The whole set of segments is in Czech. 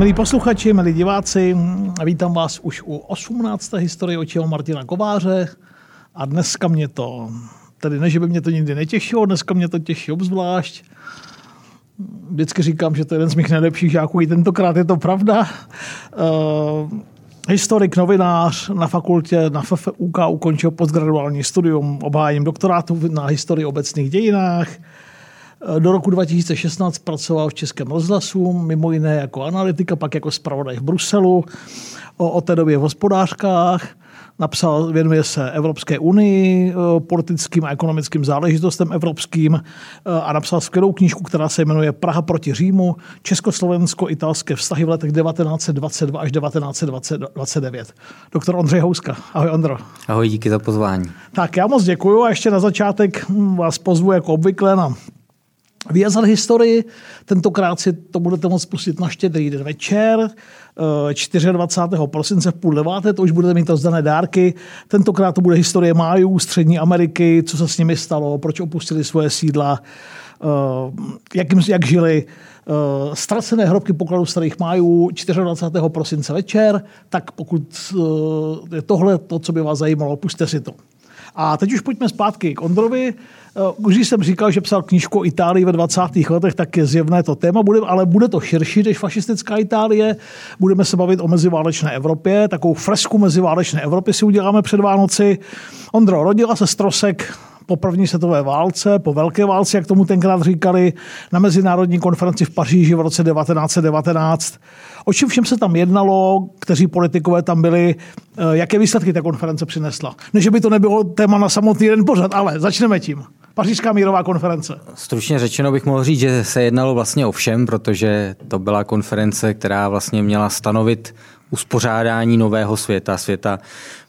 Milí posluchači, milí diváci, vítám vás už u 18. historie očeho Martina Kováře a dneska mě to, tedy ne, že by mě to nikdy netěšilo, dneska mě to těší obzvlášť. Vždycky říkám, že to je jeden z mých nejlepších žáků, i tentokrát je to pravda. Uh, historik, novinář na fakultě na FFUK ukončil postgraduální studium obhájením doktorátu na historii obecných dějinách. Do roku 2016 pracoval v Českém rozhlasu, mimo jiné jako analytika, pak jako zpravodaj v Bruselu, o, o té době v hospodářkách. Napsal, věnuje se Evropské unii, politickým a ekonomickým záležitostem evropským a napsal skvělou knížku, která se jmenuje Praha proti Římu, Československo-italské vztahy v letech 1922 až 1929. Doktor Ondřej Houska. Ahoj Ondro. Ahoj, díky za pozvání. Tak já moc děkuju a ještě na začátek vás pozvu jako obvykle na Vyjazat historii, tentokrát si to budete moct pustit na štědrý den večer, 24. Eh, prosince v půl deváté, to už budete mít rozdané dárky. Tentokrát to bude historie májů, Střední Ameriky, co se s nimi stalo, proč opustili svoje sídla, eh, jak, jim, jak žili. Eh, ztracené hrobky pokladu starých májů 24. prosince večer, tak pokud je tohle to, co by vás zajímalo, puste si to. A teď už pojďme zpátky k Ondrovi. Eh, už jsem říkal, že psal knížku o Itálii ve 20. letech, tak je zjevné to téma, bude, ale bude to širší než fašistická Itálie. Budeme se bavit o meziválečné Evropě, takovou fresku meziválečné Evropy si uděláme před Vánoci. Ondro, rodila se Strosek po první světové válce, po velké válce, jak tomu tenkrát říkali, na mezinárodní konferenci v Paříži v roce 1919. O čem všem se tam jednalo, kteří politikové tam byli, eh, jaké výsledky ta konference přinesla? Ne, že by to nebylo téma na samotný den pořad, ale začneme tím. Pařížská mírová konference. Stručně řečeno bych mohl říct, že se jednalo vlastně o všem, protože to byla konference, která vlastně měla stanovit uspořádání nového světa, světa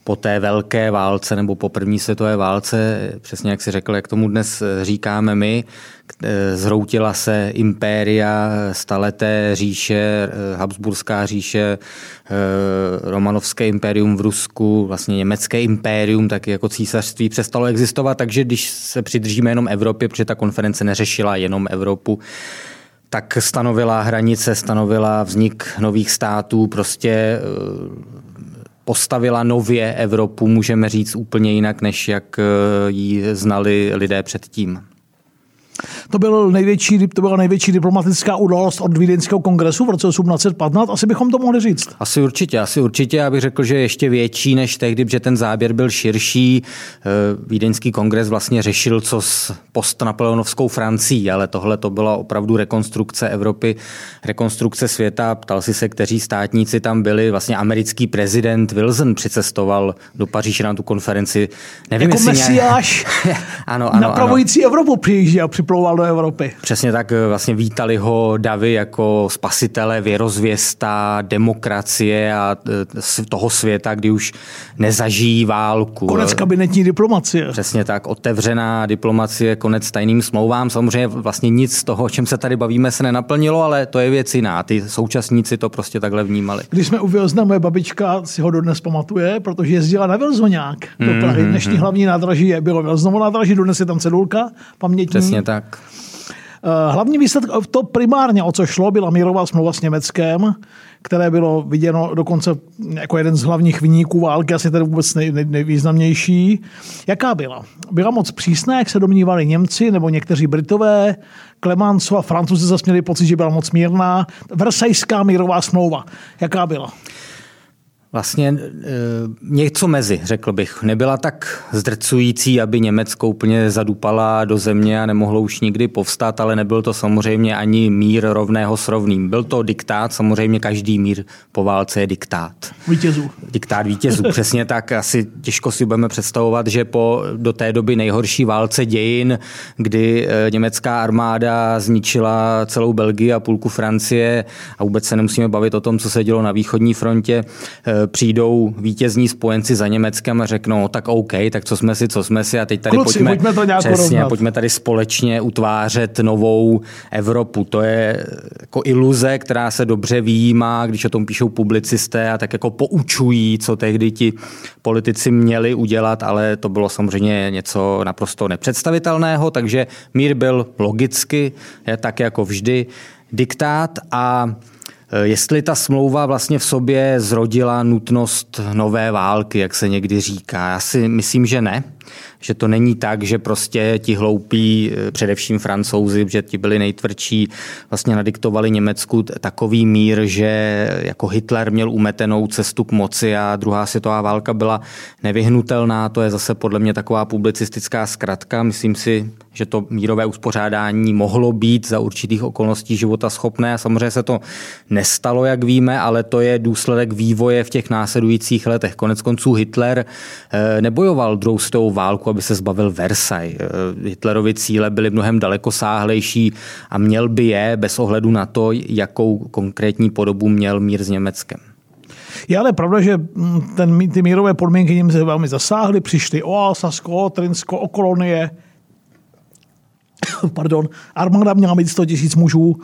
po té velké válce nebo po první světové válce, přesně jak si řekl, jak tomu dnes říkáme my, zhroutila se impéria, staleté říše, Habsburská říše, Romanovské impérium v Rusku, vlastně německé impérium, taky jako císařství přestalo existovat, takže když se přidržíme jenom Evropě, protože ta konference neřešila jenom Evropu, tak stanovila hranice, stanovila vznik nových států, prostě eh, postavila nově Evropu, můžeme říct úplně jinak, než jak eh, ji znali lidé předtím. To, byl největší, to byla největší diplomatická událost od Vídeňského kongresu v roce 1815. Asi bychom to mohli říct. Asi určitě, asi určitě. Já bych řekl, že ještě větší než tehdy, protože ten záběr byl širší. Eh, Vídeňský kongres vlastně řešil, co s postnapoleonovskou Francií, ale tohle to byla opravdu rekonstrukce Evropy, rekonstrukce světa. Ptal si se, kteří státníci tam byli. Vlastně americký prezident Wilson přicestoval do Paříže na tu konferenci. Nevím, jako mesiáš ano, ano, napravující ano. Evropu přijíždí a připlouval do Evropy. Přesně tak eh, vlastně vítali ho davy jako spasitele, věrozvěsta, demokracie a eh, toho světa, kdy už nezažijí válku. Konec kabinetní diplomacie. Přesně tak, otevřená diplomacie, konec tajným smlouvám. Samozřejmě vlastně nic z toho, o čem se tady bavíme, se nenaplnilo, ale to je věc jiná. Ty současníci to prostě takhle vnímali. Když jsme u Vilzna, moje babička si ho dodnes pamatuje, protože jezdila na Vilzoňák do mhm, Prahy. Dnešní mhm. hlavní nádraží je bylo Vilznovo nádraží, dodnes je tam cedulka pamětní. Přesně tak. Eh, hlavní výsledek, to primárně o co šlo, byla mírová smlouva s Německem, které bylo viděno dokonce jako jeden z hlavních vyníků války, asi tedy vůbec nej, nej, nejvýznamnější. Jaká byla? Byla moc přísná, jak se domnívali Němci nebo někteří Britové, Clemenceau a Francouzi zase měli pocit, že byla moc mírná. Versajská mírová smlouva. Jaká byla? Vlastně e, něco mezi, řekl bych. Nebyla tak zdrcující, aby Německo úplně zadupala do země a nemohlo už nikdy povstat, ale nebyl to samozřejmě ani mír rovného s rovným. Byl to diktát, samozřejmě každý mír po válce je diktát. Vítězů. Diktát vítězů, přesně tak. Asi těžko si budeme představovat, že po do té doby nejhorší válce dějin, kdy e, německá armáda zničila celou Belgii a půlku Francie a vůbec se nemusíme bavit o tom, co se dělo na východní frontě, e, přijdou vítězní spojenci za Německem a řeknou, tak OK, tak co jsme si, co jsme si a teď tady Kluci, pojďme, pojďme, to nějak přesně, pojďme tady společně utvářet novou Evropu. To je jako iluze, která se dobře výjímá, když o tom píšou publicisté a tak jako poučují, co tehdy ti politici měli udělat, ale to bylo samozřejmě něco naprosto nepředstavitelného, takže mír byl logicky, tak jako vždy, diktát a jestli ta smlouva vlastně v sobě zrodila nutnost nové války, jak se někdy říká. Já si myslím, že ne že to není tak, že prostě ti hloupí, eh, především francouzi, že ti byli nejtvrdší, vlastně nadiktovali Německu takový mír, že jako Hitler měl umetenou cestu k moci a druhá světová válka byla nevyhnutelná. To je zase podle mě taková publicistická zkratka. Myslím si, že to mírové uspořádání mohlo být za určitých okolností života schopné samozřejmě se to nestalo, jak víme, ale to je důsledek vývoje v těch následujících letech. Konec konců Hitler eh, nebojoval druhou světovou válku, aby se zbavil Versailles. Eh, Hitlerovi cíle byly mnohem dalekosáhlejší a měl by je bez ohledu na to, jakou konkrétní podobu měl mír s Německem. Je ale pravda, že mm, ten, ty mírové podmínky jim se velmi zasáhly, přišli o Alsasko, o Trinsko, o kolonie. Pardon, armáda měla mít 100 000 mužů.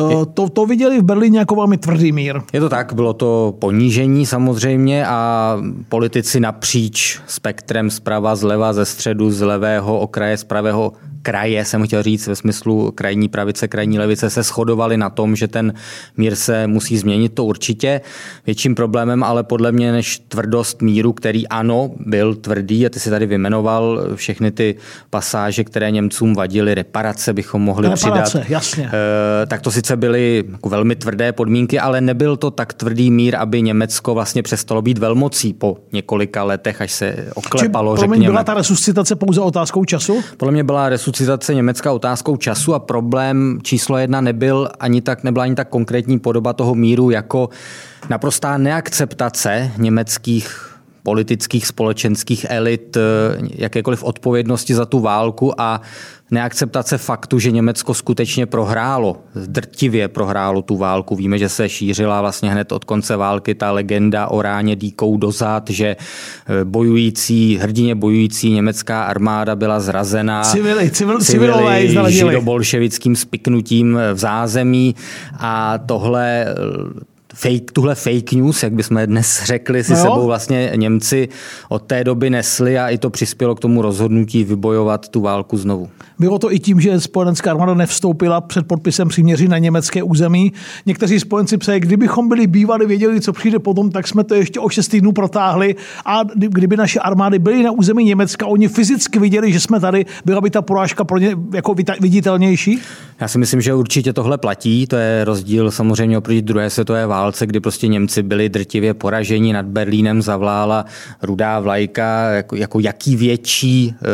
Eh, to, to viděli v Berlíně jako velmi tvrdý mír. Je to tak, bylo to ponížení samozřejmě a politici napříč spektrem zprava, zleva, ze středu, z levého okraje, z pravého kraje, jsem chtěl říct ve smyslu krajní pravice, krajní levice, se shodovali na tom, že ten mír se musí změnit, to určitě. Větším problémem ale podle mě než tvrdost míru, který ano, byl tvrdý a ty si tady vymenoval všechny ty pasáže, které Němcům vadily, reparace bychom mohli reparace, přidat. jasně. E, tak to sice byly jako velmi tvrdé podmínky, ale nebyl to tak tvrdý mír, aby Německo vlastně přestalo být velmocí po několika letech, až se oklepalo, Či, řekněme. byla ta resuscitace pouze otázkou času? Podle mě byla resuscitace resuscitace Německa otázkou času a problém číslo jedna nebyl ani tak, nebyla ani tak konkrétní podoba toho míru jako naprostá neakceptace německých politických, společenských elit, eh, jakékoliv odpovědnosti za tu válku a neakceptace faktu, že Německo skutečně prohrálo, drtivě prohrálo tu válku. Víme, že se šířila vlastně hned od konce války ta legenda o ráně dýkou dozad, že eh, bojující, hrdině bojující německá armáda byla zrazena civili, civil, civilové židobolševickým spiknutím v zázemí a tohle fake, tuhle fake news, jak bychom dnes řekli, si no sebou vlastně Němci od té doby nesli a i to přispělo k tomu rozhodnutí vybojovat tu válku znovu. Bylo to i tím, že spojenská armáda nevstoupila před podpisem příměří na německé území. Někteří spojenci psají, kdybychom byli bývali, věděli, co přijde potom, tak jsme to ještě o 6 týdnů protáhli a kdyby naše armády byly na území Německa, oni fyzicky viděli, že jsme tady, byla by ta porážka pro ně jako viditelnější? Já si myslím, že určitě tohle platí. To je rozdíl samozřejmě oproti druhé světové válce, kdy prostě Němci byli drtivě poraženi nad Berlínem, zavlála rudá vlajka, jako, jako jaký větší, eh,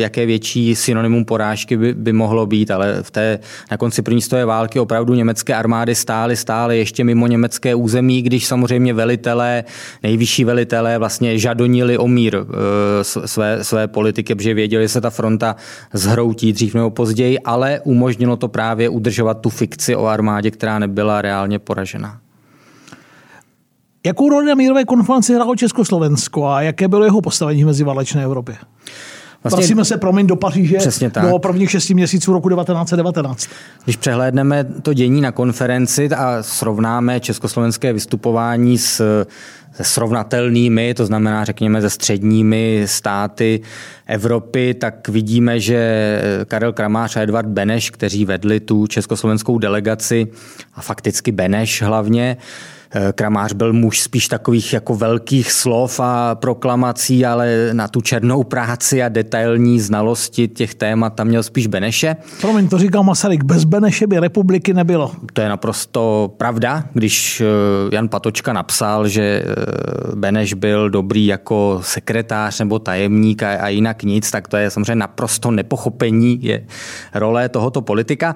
jaké větší synonymum porážky by, by mohlo být, ale v té, na konci první světové války opravdu německé armády stály, stály ještě mimo německé území, když samozřejmě velitelé, nejvyšší velitelé vlastně žadonili o mír eh, své, své politiky, protože věděli, že se ta fronta zhroutí dřív nebo později, ale umožnilo to právě udržovat tu fikci o armádě, která nebyla reálně poražena. Jakou roli na mírové konferenci hrálo Československo a jaké bylo jeho postavení v meziválečné Evropě? Vlastně, Vracíme se, promiň, do Paříže přesně tak. do prvních šesti měsíců roku 1919. Když přehlédneme to dění na konferenci a srovnáme československé vystupování s se srovnatelnými, to znamená, řekněme, se středními státy Evropy, tak vidíme, že Karel Kramář a Edvard Beneš, kteří vedli tu československou delegaci a fakticky Beneš hlavně, Kramář byl muž spíš takových jako velkých slov a proklamací, ale na tu černou práci a detailní znalosti těch témat tam měl spíš Beneše. Promiň, to říkal Masaryk, bez Beneše by republiky nebylo. To je naprosto pravda, když eh, Jan Patočka napsal, že eh, Beneš byl dobrý jako sekretář nebo tajemník a jinak nic, tak to je samozřejmě naprosto nepochopení je role tohoto politika.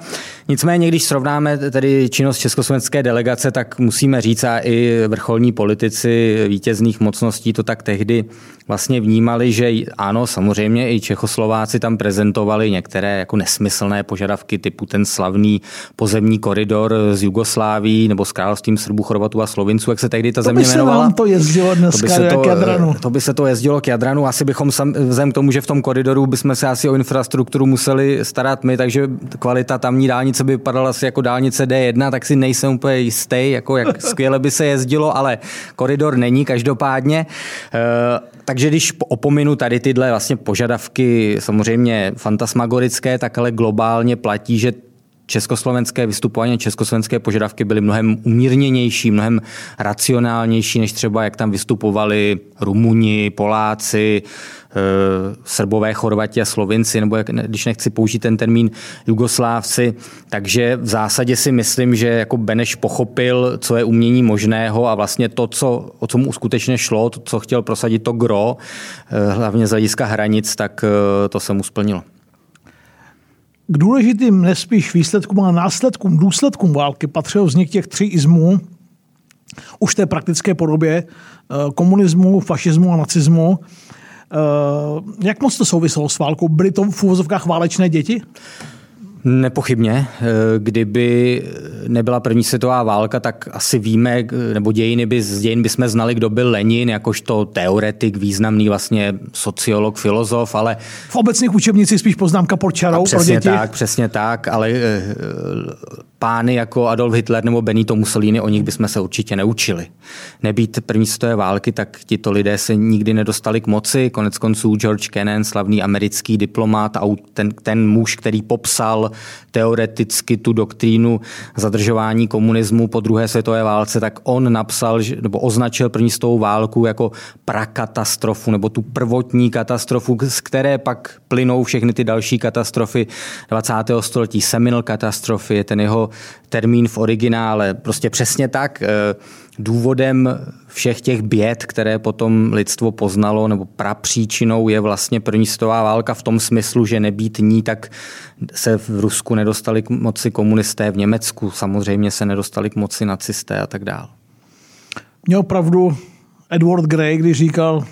Nicméně, když srovnáme tedy činnost československé delegace, tak musíme říct, a i vrcholní politici vítězných mocností to tak tehdy vlastně vnímali, že ano, samozřejmě i Čechoslováci tam prezentovali některé jako nesmyslné požadavky typu ten slavný pozemní koridor z Jugosláví nebo s královstvím Srbů, Chorvatů a Slovinců, jak se tehdy ta to země jmenovala. to jezdilo dneska to by se to, k Jadranu. To by se to jezdilo k Jadranu. Asi bychom sam, vzem k tomu, že v tom koridoru bychom se asi o infrastrukturu museli starat my, takže kvalita tamní dálnice by vypadala asi jako dálnice D1, tak si nejsem úplně jistý, jako jak skvěle by se jezdilo, ale koridor není každopádně. Uh, takže když opominu tady tyhle vlastně požadavky samozřejmě fantasmagorické, tak ale globálně platí, že československé vystupování, československé požadavky byly mnohem umírněnější, mnohem racionálnější, než třeba jak tam vystupovali Rumuni, Poláci, Srbové, Chorvati a Slovinci, nebo jak, když nechci použít ten termín Jugoslávci. Takže v zásadě si myslím, že jako Beneš pochopil, co je umění možného a vlastně to, co, o co mu skutečně šlo, to, co chtěl prosadit to gro, eh, hlavně z hlediska hranic, tak eh, to se mu splnilo. K důležitým nespíš výsledkům a následkům, důsledkům války patřil vznik těch tří izmů, už té praktické podobě eh, komunismu, fašismu a nacismu. Eh, jak moc to souviselo s válkou? Byly to v úvozovkách válečné děti? Nepochybně. Eh, kdyby nebyla první světová válka, tak asi víme, nebo dějiny by, z dějin bychom znali, kdo byl Lenin, jakožto teoretik, významný vlastně sociolog, filozof, ale... V obecných učebnicích spíš poznámka pod čarou pro děti. tak, přesně tak, ale eh, pány jako Adolf Hitler nebo Benito Mussolini, o nich bychom se určitě neučili. Nebýt první světové války, tak tito lidé se nikdy nedostali k moci. Konec konců George Kennan, slavný americký diplomat, a ten, ten muž, který popsal teoreticky tu doktrínu zadržování komunismu po druhé světové válce, tak on napsal nebo označil první světovou válku jako prakatastrofu nebo tu prvotní katastrofu, z které pak plynou všechny ty další katastrofy 20. století. Seminal katastrofy je ten jeho termín v originále. Prostě přesně tak. Důvodem všech těch běd, které potom lidstvo poznalo, nebo prapříčinou je vlastně první světová válka v tom smyslu, že nebýt ní, tak se v Rusku nedostali k moci komunisté, v Německu samozřejmě se nedostali k moci nacisté a tak dále. Měl pravdu Edward Grey, když říkal,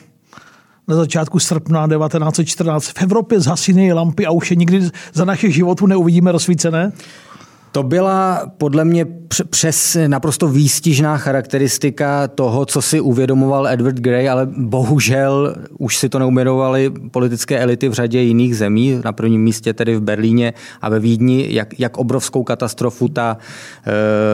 na začátku srpna 1914 v Evropě zhasínají lampy a už je nikdy za naše životu neuvidíme rozsvícené? To byla podle mě přes naprosto výstižná charakteristika toho, co si uvědomoval Edward Grey, ale bohužel už si to neuvědomovali politické elity v řadě jiných zemí, na prvním místě tedy v Berlíně a ve Vídni, jak, jak obrovskou katastrofu ta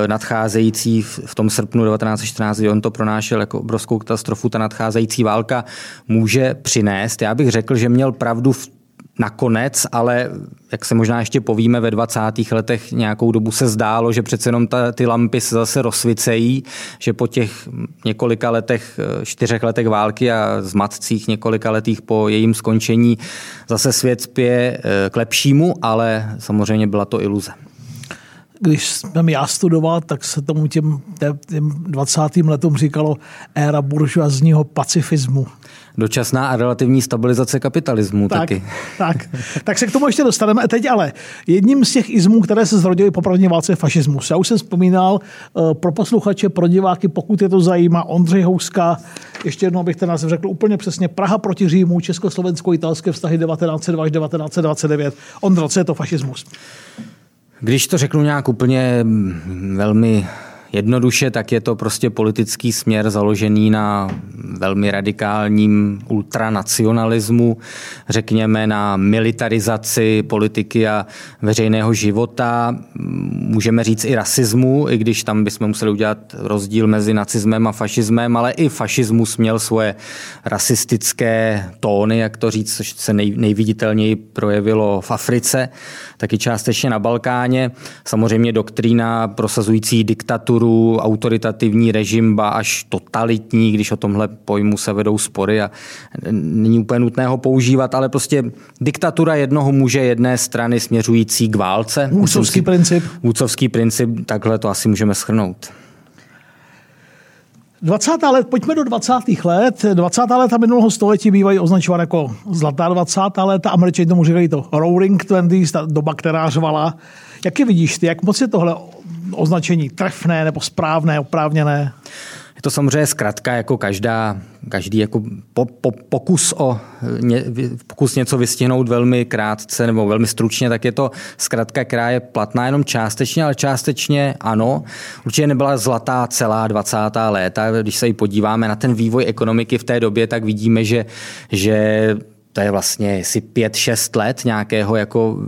e, nadcházející v, v tom srpnu 1914, kdy on to pronášel jako obrovskou katastrofu, ta nadcházející válka může přinést. Já bych řekl, že měl pravdu v nakonec, ale jak se možná ještě povíme, ve 20. letech nějakou dobu se zdálo, že přece jenom ta, ty lampy se zase rozsvicejí, že po těch několika letech, čtyřech letech války a zmatcích několika letých po jejím skončení zase svět spěje eh, k lepšímu, ale samozřejmě byla to iluze když jsem já studoval, tak se tomu těm, těm 20. letům říkalo éra buržoazního pacifismu. Dočasná a relativní stabilizace kapitalismu tak, taky. Tak, tak se k tomu ještě dostaneme. Teď ale jedním z těch izmů, které se zrodily po první válce, je fašismus. Já už jsem vzpomínal eh, pro posluchače, pro diváky, pokud je to zajímá, Ondřej Houska, ještě jednou bych ten název řekl úplně přesně, Praha proti Římu, československo-italské vztahy 1902 až 1929. Ondro, co je to fašismus? Když to řeknu nějak úplně mm, velmi jednoduše, tak je to prostě politický směr založený na velmi radikálním ultranacionalismu, řekněme na militarizaci politiky a veřejného života, můžeme říct i rasismu, i když tam bychom museli udělat rozdíl mezi nacismem a fašismem, ale i fašismus měl svoje rasistické tóny, jak to říct, což se nej, nejviditelněji projevilo v Africe, taky částečně na Balkáně. Samozřejmě doktrína prosazující diktaturu, autoritativní režim, ba až totalitní, když o tomhle pojmu se vedou spory a není úplně nutné ho používat, ale prostě diktatura jednoho muže jedné strany směřující k válce. Vůcovský princip. Vůcovský princip, takhle to asi můžeme schrnout. 20. let, pojďme do 20. let. 20. léta minulého století bývají označovat jako zlatá 20. léta. Američani tomu říkají to Roaring Twenties, ta doba, která řvala. Jak je vidíš ty? Jak moc je tohle označení trefné nebo správné, oprávněné? Je to samozřejmě zkrátka jako každá, každý jako po, po, pokus, o, ně, pokus něco vystihnout velmi krátce nebo velmi stručně, tak je to zkrátka, která je platná jenom částečně, ale částečně ano. Určitě nebyla zlatá celá 20. léta. Když se i podíváme na ten vývoj ekonomiky v té době, tak vidíme, že, že to je vlastně asi pět, šest let nějakého jako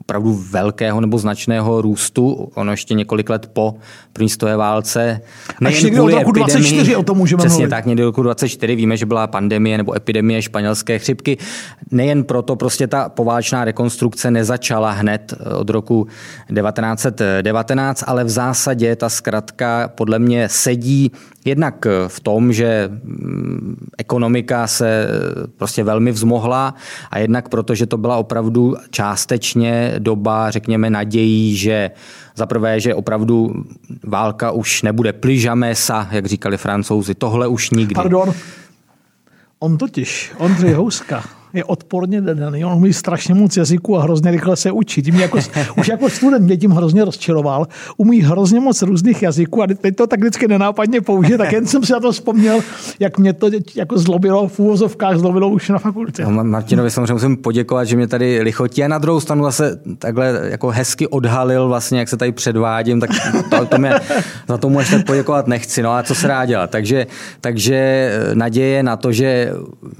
opravdu velkého nebo značného růstu, ono ještě několik let po první stojové válce. Až někdy od roku 24 o tom můžeme Přesně mluvit. tak, někdy od roku 24 víme, že byla pandemie nebo epidemie španělské chřipky. Nejen proto prostě ta poválečná rekonstrukce nezačala hned od roku 1919, ale v zásadě ta zkratka podle mě sedí jednak v tom, že mm, ekonomika se prostě velmi vzmohla a jednak proto, že to byla opravdu částečně doba, řekněme, nadějí, že za prvé, že opravdu válka už nebude pližamesa, jak říkali francouzi, tohle už nikdy. Pardon, on totiž, Ondřej Houska, je odporně daný. On umí strašně moc jazyků a hrozně rychle se učí. Tím jako, už jako student mě tím hrozně rozčiloval. Umí hrozně moc různých jazyků a teď to tak vždycky nenápadně použije, tak jen jsem si na to vzpomněl, jak mě to jako zlobilo v úvozovkách, zlobilo už na fakultě. No, Martinovi samozřejmě musím poděkovat, že mě tady lichotí a na druhou stranu zase takhle jako hezky odhalil vlastně, jak se tady předvádím, tak to, to mě, za tomu ještě poděkovat nechci, no a co se dá dělat. Takže, takže naděje na to, že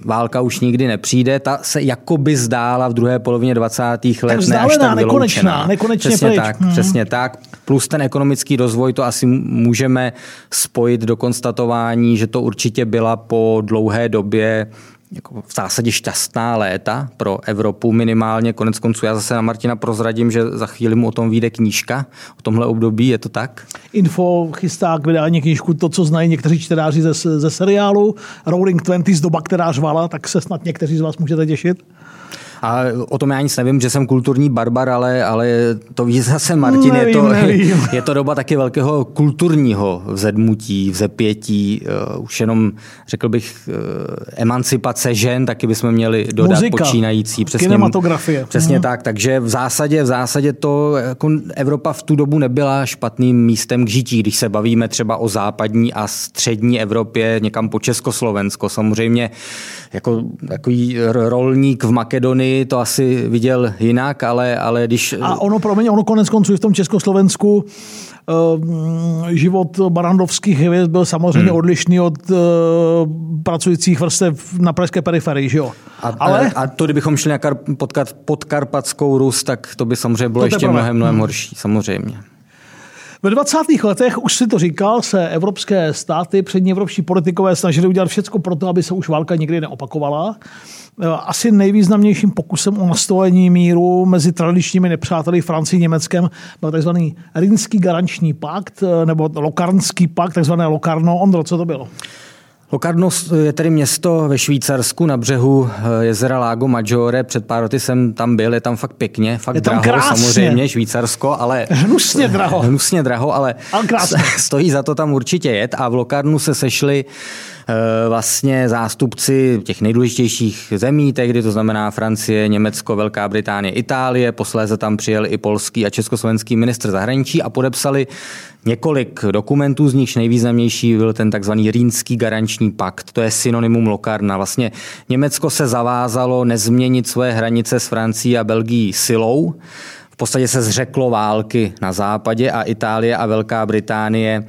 válka už nikdy nepřijde, ta se jakoby zdála v druhé polovině 20. let tak ne až tak nekonečná, nekonečně přesně pryč. tak, hmm. přesně tak. Plus ten ekonomický rozvoj, to asi můžeme spojit do konstatování, že to určitě byla po dlouhé době jako v zásadě šťastná léta pro Evropu minimálně. Konec konců já zase na Martina prozradím, že za chvíli mu o tom vyjde knížka. O tomhle období je to tak? Info chystá k vydání knížku to, co znají někteří čtenáři ze, ze seriálu. Rolling Twenties, doba, která řvala, tak se snad někteří z vás můžete těšit. A o tom já nic nevím, že jsem kulturní barbar, ale, ale to ví zase Martin. Nevím, je, to, nevím. je to doba taky velkého kulturního vzedmutí, vzepětí. Uh, už jenom, řekl bych, uh, emancipace žen, taky bychom měli dodat Muzika, počínající. Přesně, kinematografie. Přesně hmm. tak, takže v zásadě, v zásadě to jako Evropa v tu dobu nebyla špatným místem k žití, když se bavíme třeba o západní a střední Evropě, někam po Československo. Samozřejmě jako takový rolník v Makedonii to asi viděl jinak, ale, ale když... A ono, promiň, ono konec konců i v tom Československu uh, život barandovských hvězd byl samozřejmě hmm. odlišný od uh, pracujících vrstev na pražské periferii, že jo? A, ale... a to, kdybychom šli na kar- pod, pod Karpatskou Rus, tak to by samozřejmě bylo To ještě mnohem, mnohem horší, samozřejmě. Ve 20. letech, už si to říkal, se evropské státy, přední evropští politikové snažili udělat všechno pro to, aby se už válka nikdy neopakovala. Asi nejvýznamnějším pokusem o nastolení míru mezi tradičními nepřáteli Francii a Německem byl tzv. Rýnský garanční pakt, nebo Lokarnský pakt, takzvané Lokarno. Ondro, co to bylo? Locarno je tedy město ve Švýcarsku na břehu eh, jezera Lago Maggiore. Před pár lety jsem tam byl, je tam fakt pěkně, fakt je tam draho krásně. samozřejmě, Švýcarsko, ale... Hnusně draho. Hnusně draho, ale, ale krásně. stojí za to tam určitě jet a v Locarnu se sešli vlastně zástupci těch nejdůležitějších zemí tehdy, to znamená Francie, Německo, Velká Británie, Itálie, posléze tam přijel i polský a československý ministr zahraničí a podepsali několik dokumentů, z nichž nejvýznamnější byl ten takzvaný Rýnský garanční pakt. To je synonymum Lokarna. Vlastně Německo se zavázalo nezměnit svoje hranice s Francií a Belgií silou. V podstatě se zřeklo války na západě a Itálie a Velká Británie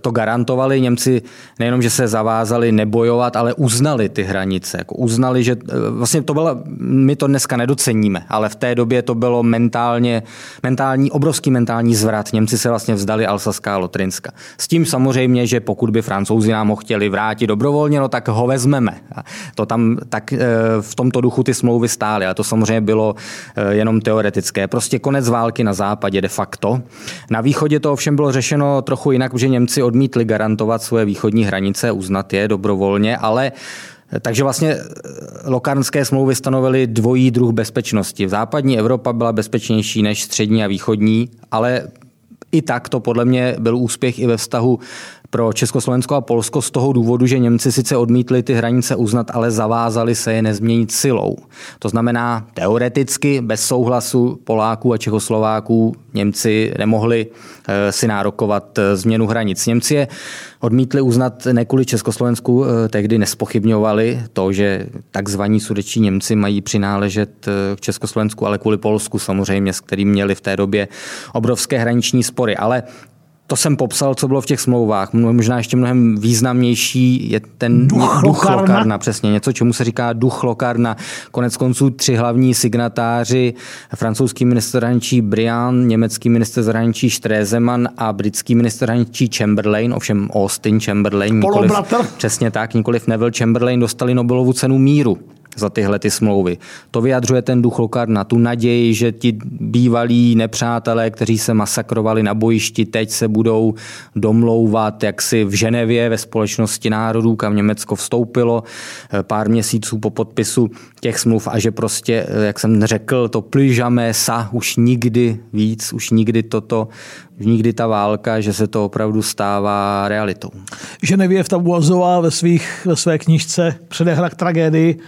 to garantovali. Němci nejenom, že se zavázali nebojovat, ale uznali ty hranice. Jako uznali, že vlastně to bylo, my to dneska nedoceníme, ale v té době to bylo mentálně, mentální, obrovský mentální zvrat. Němci se vlastně vzdali Alsaská a Lotrinska. S tím samozřejmě, že pokud by francouzi nám ho chtěli vrátit dobrovolně, no tak ho vezmeme. A to tam tak v tomto duchu ty smlouvy stály, ale to samozřejmě bylo jenom teoretické. Prostě konec války na západě de facto. Na východě to ovšem bylo řešeno trochu jinak, že Němci odmítli garantovat svoje východní hranice, uznat je dobrovolně, ale takže vlastně lokarnské smlouvy stanovily dvojí druh bezpečnosti. V západní Evropa byla bezpečnější než střední a východní, ale i tak to podle mě byl úspěch i ve vztahu pro Československo a Polsko z toho důvodu, že Němci sice odmítli ty hranice uznat, ale zavázali se je nezměnit silou. To znamená, teoreticky bez souhlasu Poláků a Čechoslováků Němci nemohli si nárokovat změnu hranic. Němci je odmítli uznat ne kvůli Československu, tehdy nespochybňovali to, že takzvaní sudeční Němci mají přináležet k Československu, ale kvůli Polsku samozřejmě, s kterým měli v té době obrovské hraniční spory. Ale to jsem popsal, co bylo v těch smlouvách. Možná ještě mnohem významnější je ten duch, duch Lokarna. Lokarna, přesně něco, čemu se říká duch Lokarna. Konec konců tři hlavní signatáři, francouzský minister zahraničí Brian, německý minister zahraničí Stresemann a britský minister zahraničí Chamberlain, ovšem Austin Chamberlain, nikoliv, přesně tak, nikoliv Neville Chamberlain, dostali Nobelovu cenu míru za tyhle ty smlouvy. To vyjadřuje ten duch Lokarna, tu naději, že ti bývalí nepřátelé, kteří se masakrovali na bojišti, teď se budou domlouvat jaksi v Ženevě ve společnosti národů, kam Německo vstoupilo eh, pár měsíců po podpisu těch smluv a že prostě, eh, jak jsem řekl, to pližamé sa už nikdy víc, už nikdy toto nikdy ta válka, že se to opravdu stává realitou. Ženevě v Tabuazová ve, svých, ve své knižce Předehra k tragédii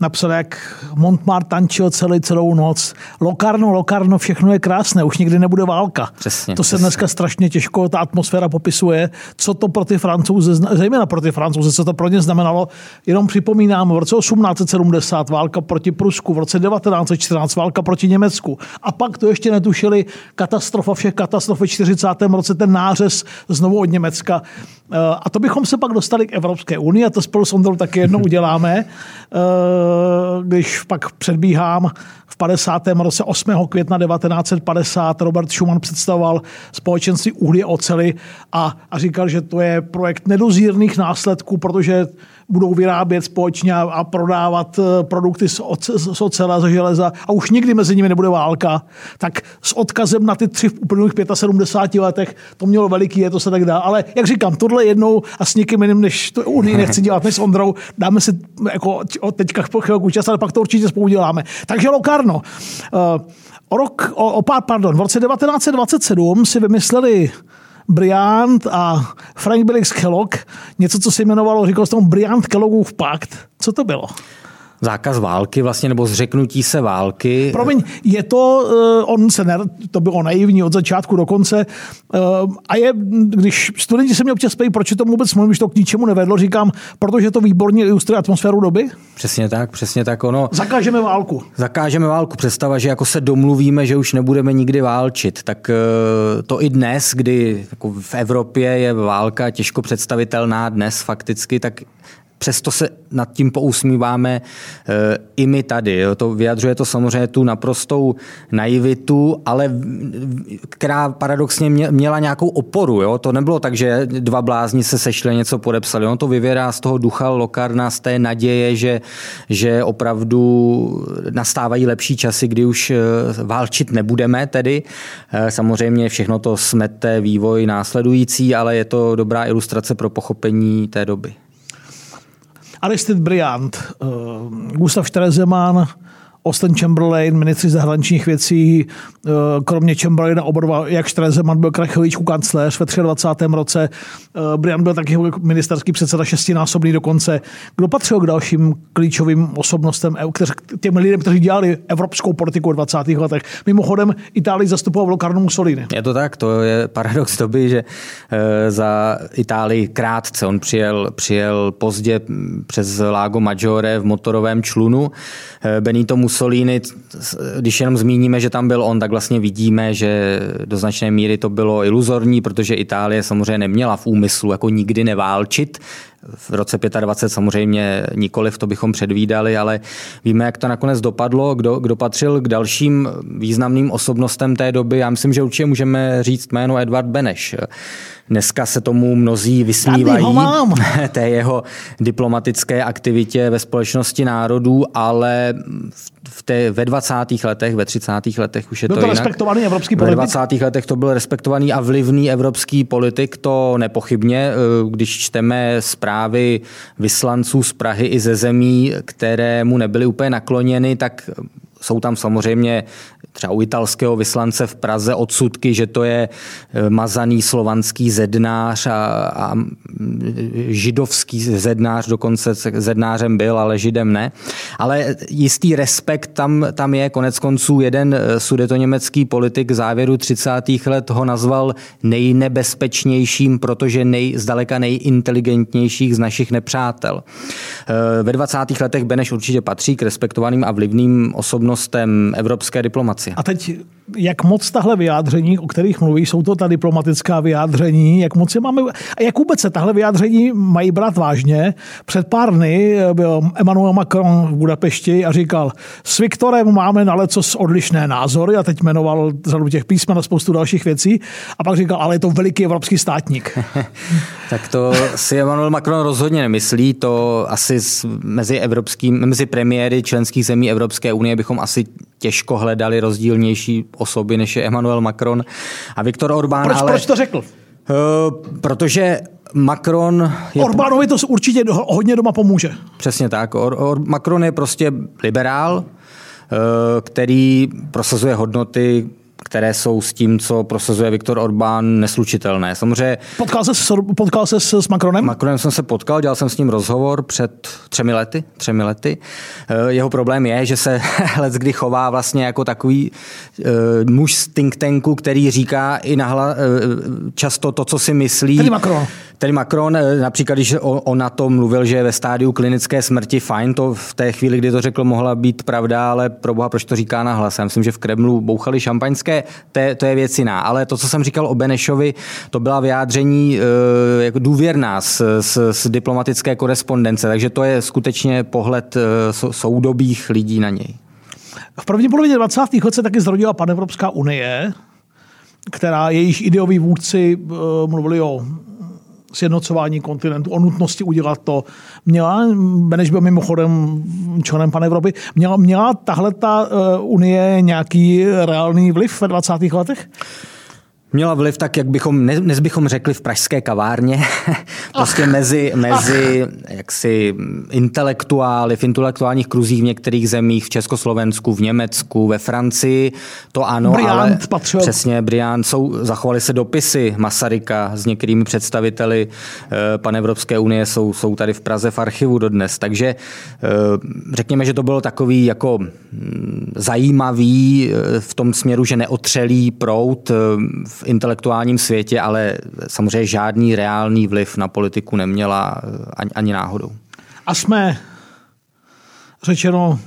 napsal, jak Montmartre tančil celý, celou noc. Lokarno, Lokarno, všechno je krásné, už nikdy nebude válka. Přesně, to se přesně. dneska strašně těžko, ta atmosféra popisuje, co to pro ty francouze, zejména pro ty francouze, co to pro ně znamenalo. Jenom připomínám, v roce 1870 válka proti Prusku, v roce 1914 válka proti Německu. A pak to ještě netušili katastrofa všech katastrof v 40. roce, ten nářez znovu od Německa. Eh, a to bychom se pak dostali k Evropské unii a to spolu s Ondrou taky jednou uděláme. Eh, když pak předbíhám, v 50. roce 8. května 1950 Robert Schuman představoval společenství uhlí a ocely a, a říkal, že to je projekt nedozírných následků, protože budou vyrábět společně a prodávat eh, produkty z, z ocela, z železa a už nikdy mezi nimi nebude válka. Tak s odkazem na ty tři v uplynulých 75 letech to mělo veliký, je to se tak dá. Ale jak říkám, tohle jednou a s někým jiným, než to Unii nechci dělat, než s Ondrou, dáme si jako teďka chvilku čas, ale pak to určitě spolu děláme. Takže Lokarno. Eh, o rok, o, o pár, pardon, v roce 1927 si vymysleli Briant a Frank Billings Kellogg, něco, co se jmenovalo, říkal jsem tomu Briant Kelloggův pakt. Co to bylo? Zákaz války vlastně, nebo zřeknutí se války. Promiň, je to, uh, on se ne, to bylo naivní od začátku do konce uh, a je, když studenti se mě občas ptají, proč je to vůbec mluvím, že to k ničemu nevedlo, říkám, protože to výborně ilustruje atmosféru doby. Přesně tak, přesně tak ono. Zakážeme válku. Zakážeme válku. Představa, že jako se domluvíme, že už nebudeme nikdy válčit, tak uh, to i dnes, kdy jako v Evropě je válka těžko představitelná dnes fakticky, tak přesto se nad tím pousmíváme eh, i my tady. Jo. To vyjadřuje to samozřejmě tu naprostou naivitu, ale která paradoxně měla nějakou oporu. Jo. To nebylo tak, že dva blázni se sešli něco podepsali. On to vyvěrá z toho ducha Lokarna, z té naděje, že, že opravdu nastávají lepší časy, kdy už eh, válčit nebudeme tedy. Eh, samozřejmě všechno to smete vývoj následující, ale je to dobrá ilustrace pro pochopení té doby. Aristide Briand, uh, Gustav Stresemann, Austin Chamberlain, ministři zahraničních věcí, eh, kromě Chamberlaina oba dva, jak Stresemann byl Krachovičku kancléř ve 23. roce, eh, Brian byl taky ministerský předseda šestinásobný dokonce. Kdo patřil k dalším klíčovým osobnostem, těm lidem, kteří dělali evropskou politiku v 20. letech? Mimochodem, Itálii zastupoval Locarno Mussolini. Je to tak, to je paradox doby, že eh, za Itálii krátce on přijel, přijel pozdě přes Lago Maggiore v motorovém člunu. Benito Mussolini Mussolini, když jenom zmíníme, že tam byl on, tak vlastně vidíme, že do značné míry to bylo iluzorní, protože Itálie samozřejmě neměla v úmyslu jako nikdy neválčit. V roce 25 samozřejmě nikoliv, to bychom předvídali, ale víme, jak to nakonec dopadlo, kdo, kdo patřil k dalším významným osobnostem té doby. Já myslím, že určitě můžeme říct jméno Edward Beneš. Dneska se tomu mnozí vysmívají té jeho diplomatické aktivitě ve společnosti národů, ale v té, ve 20. letech, ve 30. letech už je byl to, to jinak. respektovaný evropský politik? Ve 20. letech to byl respektovaný a vlivný evropský politik, to nepochybně. Eh, když čteme zprávy vyslanců z Prahy i ze zemí, které mu nebyly úplně nakloněny, tak jsou tam samozřejmě třeba u italského vyslance v Praze odsudky, že to je e, mazaný slovanský zednář a, a židovský zednář, dokonce zednářem byl, ale židem ne. Ale jistý respekt tam, tam je. Konec konců jeden e, sudetoněmecký politik závěru 30. let ho nazval nejnebezpečnějším, protože nej, zdaleka nejinteligentnějších z našich nepřátel. E, ve 20. letech Beneš určitě patří k respektovaným a vlivným osobnostem evropské diplomacie. A teď jak moc tahle vyjádření, o kterých mluví, jsou to ta diplomatická vyjádření, jak moc je máme, a jak vůbec se tahle vyjádření mají brát vážně. Před pár dny byl Emmanuel Macron v Budapešti a říkal, s Viktorem máme na leco odlišné názory a teď jmenoval řadu těch písmen a spoustu dalších věcí a pak říkal, ale je to veliký evropský státník. tak to si Emmanuel Macron rozhodně nemyslí, to asi mezi, evropským, mezi premiéry členských zemí Evropské unie bychom asi těžko hledali rozdílnější osoby, než je Emmanuel Macron a Viktor Orbán. Proč, ale, proč to řekl? Uh, protože Macron... Je... Orbánovi to určitě hodně doma pomůže. Přesně tak. Or, Or, Macron je prostě liberál, uh, který prosazuje hodnoty, které jsou s tím, co prosazuje Viktor Orbán, neslučitelné. Samozřejmě... Potkal se, s, potkal se s, s Macronem? Macronem jsem se potkal, dělal jsem s ním rozhovor před třemi lety. Třemi lety. Eh, jeho problém je, že se let kdy chová vlastně jako takový uh, muž z think tanku, který říká i nahla, uh, často to, co si myslí. Tedy Macron. Tedy Macron, například, když on na to mluvil, že je ve stádiu klinické smrti, fajn, to v té chvíli, kdy to řekl, mohla být pravda, ale pro boha, proč to říká na hlas? Já myslím, že v Kremlu bouchali šampaňské, to je, to je věc jiná. Ale to, co jsem říkal o Benešovi, to byla vyjádření e, jako důvěrná z, z, z diplomatické korespondence, takže to je skutečně pohled e, soudobých lidí na něj. V první polovině 20. let se taky zrodila Panevropská unie, která jejíž ideoví vůdci mluvili o sjednocování kontinentu, o nutnosti udělat to. Měla, než byl mimochodem členem pan Evropy, měla, měla tahle ta unie nějaký reálný vliv ve 20. letech? Měla vliv tak, jak bychom, dnes bychom řekli v pražské kavárně, prostě ach, mezi, mezi jaksi intelektuály, v intelektuálních kruzích v některých zemích, v Československu, v Německu, ve Francii, to ano, Briand ale patřil. přesně, Briand, jsou, zachovali se dopisy Masaryka s některými představiteli eh, pan Evropské unie, jsou, jsou tady v Praze v archivu dodnes, takže eh, řekněme, že to bylo takový jako hm, zajímavý eh, v tom směru, že neotřelý prout v intelektuálním světě, ale samozřejmě žádný reálný vliv na politiku neměla eh, ani, ani náhodou. A jsme, řečeno,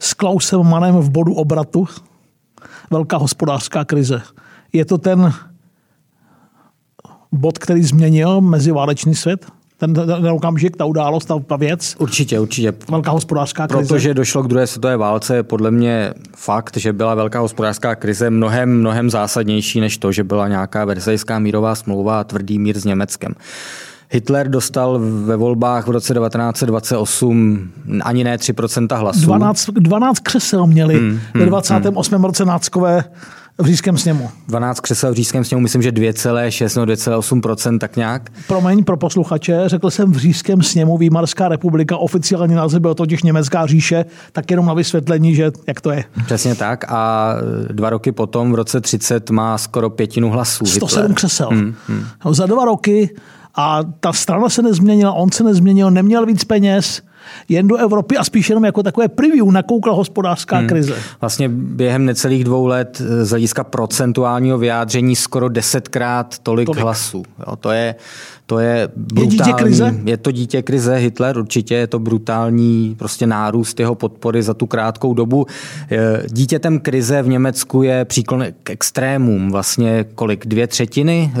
s Klausem Manem v bodu obratu. Velká hospodářská krize. Je to ten bod, který změnil meziválečný svět? Ten, ten okamžik, ta událost, ta věc? Určitě, určitě. Velká hospodářská krize. Protože došlo k druhé světové válce, je podle mě fakt, že byla velká hospodářská krize mnohem, mnohem zásadnější než to, že byla nějaká versajská mírová smlouva a tvrdý mír s Německem. Hitler dostal ve volbách v roce 1928 ani ne 3% hlasů. 12, 12 křesel měli hmm, hmm, ve 28. Hmm. roce náckové v říšském sněmu. 12 křesel v říšském sněmu, myslím, že 2,6 nebo 2,8% tak nějak. Promiň pro posluchače, řekl jsem v říšském sněmu Výmarská republika, oficiální název byl totiž Německá říše, tak jenom na vysvětlení, že jak to je. Přesně tak a dva roky potom, v roce 30, má skoro pětinu hlasů. 107 Hitler. křesel. Hmm, hmm. No, za dva roky a ta strana se nezměnila, on se nezměnil, neměl víc peněz, jen do Evropy a spíš jenom jako takové preview nakoukla hospodářská hmm. krize. Vlastně během necelých dvou let z hlediska procentuálního vyjádření skoro desetkrát tolik, tolik. hlasů. Jo, to je to je brutální. Je dítě krize? Je to dítě krize, Hitler určitě, je to brutální prostě nárůst jeho podpory za tu krátkou dobu. Dítětem krize v Německu je příklon k extrémům. Vlastně kolik? Dvě třetiny?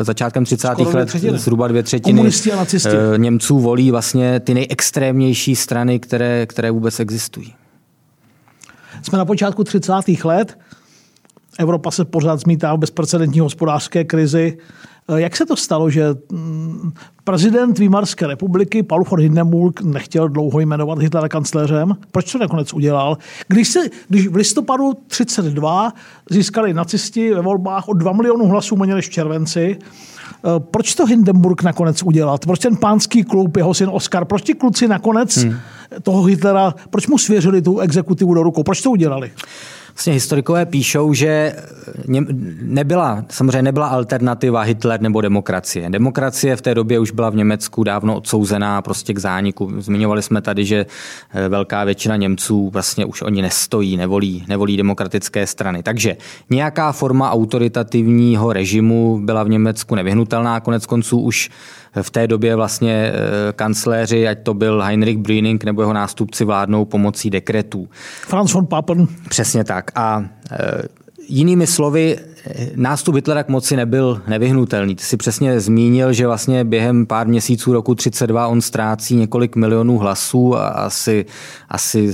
Eh, začátkem 30. Skoro let třetiny. zhruba dvě třetiny Komunisti a nacisti. Eh, Němců volí vlastně ty nejextrémnější strany, které, které vůbec existují. Jsme na počátku 30. let. Evropa se pořád zmítá v bezprecedentní hospodářské krizi. Eh, jak se to stalo, že mm, prezident Výmarské republiky Paul von Hindenburg nechtěl dlouho jmenovat Hitlera kancléřem? Proč to nakonec udělal? Když, se, když v listopadu 32 získali nacisti ve volbách o 2 milionů hlasů méně než v červenci, eh, proč to Hindenburg nakonec udělal? Proč ten pánský klub, jeho syn Oskar, proč ti kluci nakonec hmm. toho Hitlera, proč mu svěřili tu exekutivu do rukou? Proč to udělali? Vlastně historikové píšou, že nebyla, samozřejmě nebyla alternativa Hitler nebo demokracie. Demokracie v té době už byla v Německu dávno odsouzená prostě k zániku. Zmiňovali jsme tady, že eh, velká většina Němců vlastně už oni nestojí, nevolí, nevolí demokratické strany. Takže nějaká forma autoritativního režimu byla v Německu nevyhnutelná. Konec konců už v té době vlastně eh, kancléři, ať to byl Heinrich Brüning nebo jeho nástupci vládnou pomocí dekretů. Franz von Papen. Přesně tak Tak a Jinými slovy, nástup Hitlera k moci nebyl nevyhnutelný. Ty si přesně zmínil, že vlastně během pár měsíců roku 32 on ztrácí několik milionů hlasů a asi, asi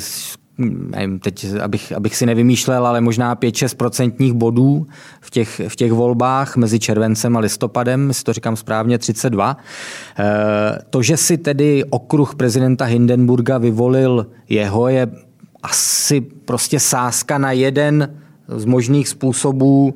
nevím, teď, abych, abych si nevymýšlel, ale možná 5-6 procentních bodů v těch, v těch volbách mezi červencem a listopadem, si to říkám správně, 32. Eh, to, že si tedy okruh prezidenta Hindenburga vyvolil jeho, je asi prostě sázka na jeden z možných způsobů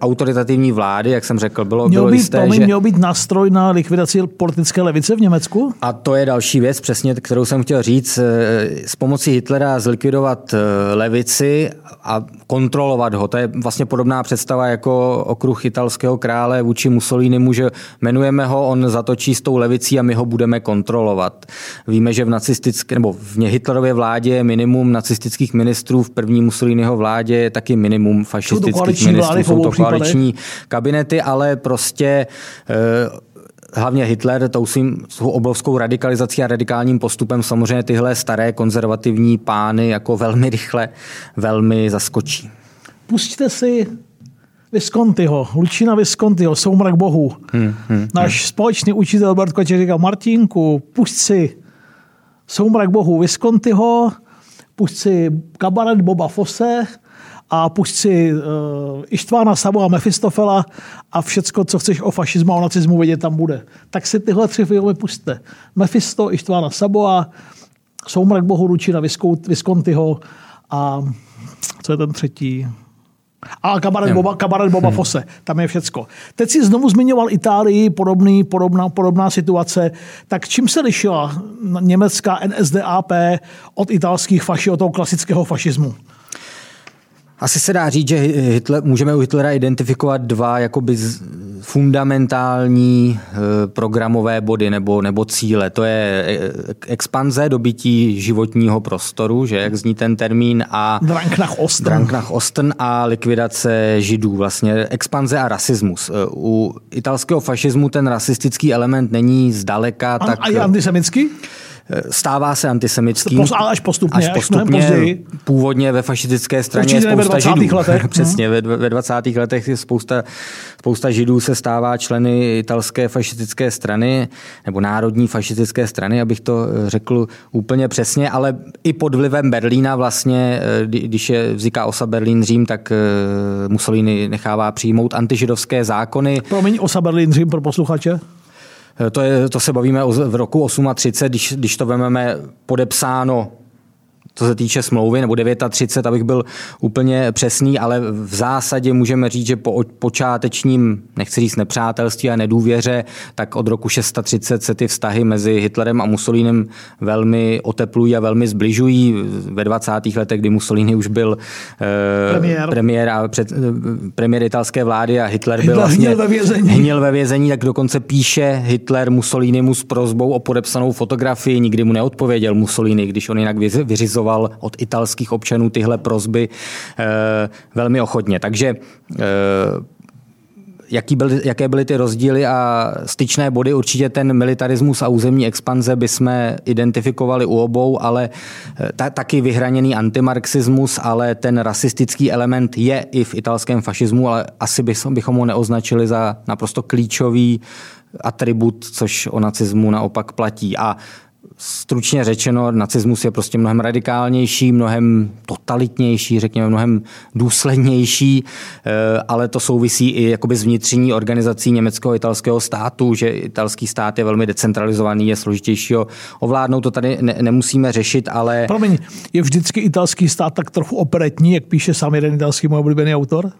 autoritativní vlády, jak jsem řekl, bylo, měl bylo být, jisté, promiň, že... Měl být nástroj na likvidaci politické levice v Německu? A to je další věc, přesně, kterou jsem chtěl říct. Eh, s pomocí Hitlera zlikvidovat eh, levici a kontrolovat ho. To je vlastně podobná představa jako okruh italského krále vůči Mussolinimu, že jmenujeme ho, on zatočí s tou levicí a my ho budeme kontrolovat. Víme, že v nacistické, nebo v Hitlerově vládě je minimum nacistických ministrů, v první Mussoliniho vládě je taky minimum fašistických ministrů jsou to koaliční kabinety, ale prostě eh, hlavně Hitler tou svým svou obrovskou radikalizací a radikálním postupem samozřejmě tyhle staré konzervativní pány jako velmi rychle, velmi zaskočí. Pusťte si Viscontiho, Lučina Viscontiho, Soumrak bohu. Hmm, hmm, Náš hmm. společný učitel Albert Kočer říká, Martinku, pusť si Soumrak bohu Viscontiho, pusť si kabaret Boba Fosse, a pusť si uh, Ištvána Sabo a Mefistofela a všecko, co chceš o fašismu a o nacismu vědět, tam bude. Tak si tyhle tři filmy puste. Mefisto, Ištvána a Soumrak bohu Ručina Viscontiho a co je ten třetí? A kabaret Boba, kabaret Boba hmm. Fosse, tam je všecko. Teď si znovu zmiňoval Itálii, podobný, podobná, podobná situace. Tak čím se lišila německá NSDAP od italských faši, od toho klasického fašismu? Asi se dá říct, že Hitler, můžeme u Hitlera identifikovat dva jakoby fundamentální eh, programové body nebo, nebo cíle. To je eh, expanze, dobytí životního prostoru, že jak zní ten termín, a Drang nach Osten. Drang nach Osten a likvidace židů. Vlastně expanze a rasismus. Eh, u italského fašismu ten rasistický element není zdaleka a, tak... A je antisemický? Stává se antisemickým. Ale až postupně, až postupně až později. Původně ve fašistické straně je spousta ve židů. Letech. Přesně, ve, ve 20. letech je spousta, spousta židů se stává členy italské fašistické strany, nebo národní fašistické strany, abych to eh, řekl úplně přesně, ale i pod vlivem Berlína vlastně, eh, když je, vzniká osa Berlín-Řím, tak eh, Mussolini nechává přijmout antižidovské zákony. Promiň, osa Berlín-Řím pro posluchače? To, je, to se bavíme v roku 38, když, když to vezmeme podepsáno co se týče smlouvy, nebo 39, abych byl úplně přesný, ale v zásadě můžeme říct, že po počátečním, nechci říct nepřátelství a nedůvěře, tak od roku 630 se ty vztahy mezi Hitlerem a Mussolinem velmi oteplují a velmi zbližují. Ve 20. letech, kdy Mussolini už byl eh, premiér, premiér, a před, eh, premiér italské vlády a Hitler, Hitler byl vlastně hněl ve vězení. Ve vězení, tak dokonce píše Hitler Mussolinimu s prozbou o podepsanou fotografii, nikdy mu neodpověděl Mussolini, když on jinak vyřizoval realizoval od italských občanů tyhle prozby eh, velmi ochotně. Takže eh, jaký byly, jaké byly ty rozdíly a styčné body. Určitě ten militarismus a územní expanze bychom identifikovali u obou, ale eh, ta, taky vyhraněný antimarxismus, ale ten rasistický element je i v italském fašismu, ale asi bychom ho neoznačili za naprosto klíčový atribut, což o nacismu naopak platí. A stručně řečeno, nacismus je prostě mnohem radikálnější, mnohem totalitnější, řekněme mnohem důslednější, eh, ale to souvisí i jakoby s vnitřní organizací německého italského státu, že italský stát je velmi decentralizovaný, je složitější ovládnout, to tady ne, nemusíme řešit, ale... Promiň, je vždycky italský stát tak trochu operetní, jak píše sám jeden italský můj oblíbený autor?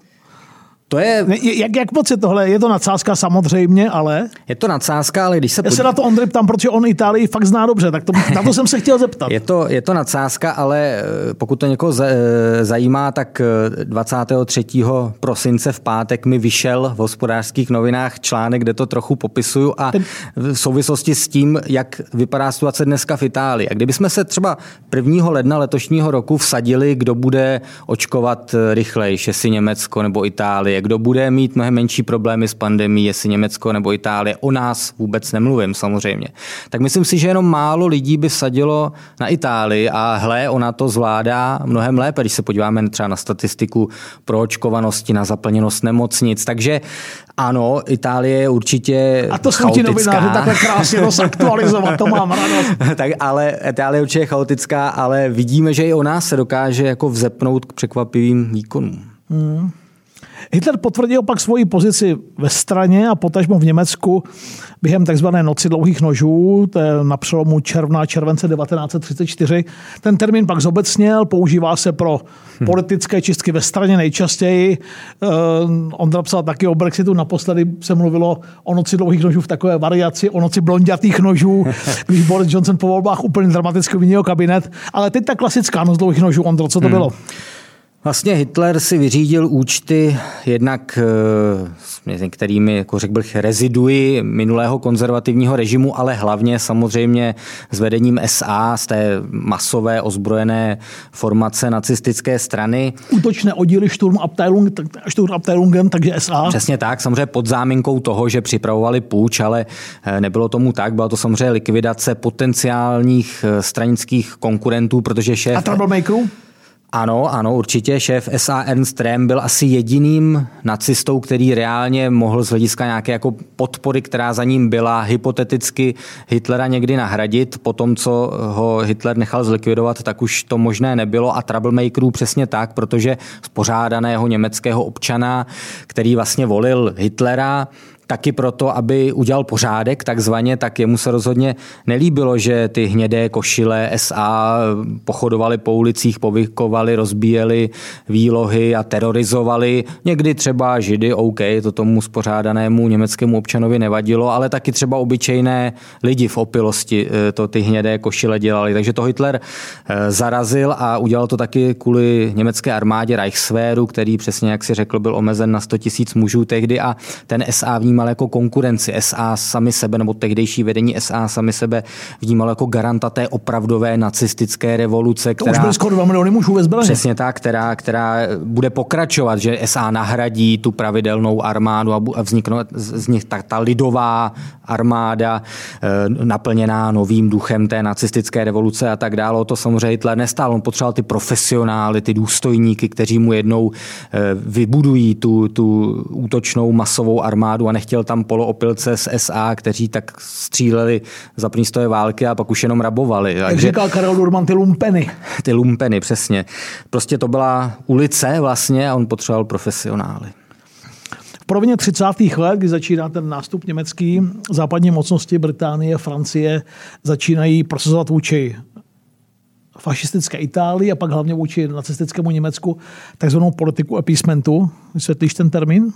To je... Jak, jak moc je tohle? Je to nadsázka samozřejmě, ale... Je to nadsázka, ale když se... Já se na to Ondry ptám, protože on Itálii fakt zná dobře, tak to, na to jsem se chtěl zeptat. Je to, je to nadsázka, ale eh, pokud to někoho eh, zajímá, tak 23. Eh, prosince v pátek mi vyšel v hospodářských novinách článek, kde to trochu popisuju a Ten... v souvislosti s tím, jak vypadá situace dneska v Itálii. A kdybychom se třeba 1. ledna letošního roku vsadili, kdo bude očkovat rychleji, jestli Německo nebo Itálie, Itálie. Kdo bude mít mnohem menší problémy s pandemí, jestli Německo nebo Itálie. O nás vůbec nemluvím samozřejmě. Tak myslím si, že jenom málo lidí by sadilo na Itálii a hle, ona to zvládá mnohem lépe, když se podíváme třeba na statistiku proočkovanosti, na zaplněnost nemocnic. Takže ano, Itálie je určitě A to jsou ti novináři takhle krásně rozaktualizovat, to mám radost. tak ale Itálie je určitě chaotická, ale vidíme, že i o nás se dokáže jako vzepnout k překvapivým výkonům. Hmm. Hitler potvrdil pak svoji pozici ve straně a potažmo v Německu během tzv. noci dlouhých nožů, to je na přelomu června a července 1934. Ten termín pak zobecněl, používá se pro hm. politické čistky ve straně nejčastěji. Eh, on napsal taky o Brexitu, naposledy se mluvilo o noci dlouhých nožů v takové variaci, o noci blondětých nožů, když Boris Johnson po volbách úplně dramaticky vyměnil kabinet. Ale teď ta klasická noc dlouhých nožů, Ondro, co to hmm. bylo? Vlastně Hitler si vyřídil účty jednak eh, s některými, jako řekl bych, reziduji minulého konzervativního režimu, ale hlavně samozřejmě s vedením SA, z té masové ozbrojené formace nacistické strany. Útočné oddíly Sturmabteilung, Sturmabteilungen, takže SA. Přesně tak, samozřejmě pod záminkou toho, že připravovali půjč, ale eh, nebylo tomu tak. Byla to samozřejmě likvidace potenciálních eh, stranických konkurentů, protože šéf... A troublemakerů? Ano, ano, určitě. Šéf SA Ernst Röhm byl asi jediným nacistou, který reálně mohl z hlediska nějaké jako podpory, která za ním byla, hypoteticky Hitlera někdy nahradit. Po tom, co ho Hitler nechal zlikvidovat, tak už to možné nebylo a troublemakerů přesně tak, protože spořádaného německého občana, který vlastně volil Hitlera, taky proto, aby udělal pořádek takzvaně, tak jemu se rozhodně nelíbilo, že ty hnědé košile SA pochodovali po ulicích, povykovali, rozbíjeli výlohy a terorizovali. Někdy třeba židy, OK, to tomu spořádanému německému občanovi nevadilo, ale taky třeba obyčejné lidi v opilosti eh, to ty hnědé košile dělali. Takže to Hitler eh, zarazil a udělal to taky kvůli německé armádě Reichswehru, který přesně, jak si řekl, byl omezen na 100 tisíc mužů tehdy a ten SA vnímal vnímal jako konkurenci. SA sami sebe, nebo tehdejší vedení SA sami sebe vnímal jako garanta té opravdové nacistické revoluce. Která, to už byly skoro 2 miliony mužů ve zbraně. Přesně tak, která, která bude pokračovat, že SA nahradí tu pravidelnou armádu a vznikne z nich ta, ta lidová armáda eh, naplněná novým duchem té nacistické revoluce a tak dále. To samozřejmě Hitler nestál. On potřeboval ty profesionály, ty důstojníky, kteří mu jednou eh, vybudují tu, tu útočnou masovou armádu a nechtěl chtěl tam poloopilce z SA, kteří tak stříleli za první stoje války a pak už jenom rabovali. Jak Takže, říkal Karel Durman, ty lumpeny. Ty lumpeny, přesně. Prostě to byla ulice vlastně a on potřeboval profesionály. V polovině 30. let, kdy začíná ten nástup německý, západní mocnosti Británie, Francie začínají procesovat vůči fašistické Itálii a pak hlavně vůči nacistickému Německu takzvanou politiku appeasementu. Vysvětlíš ten termín?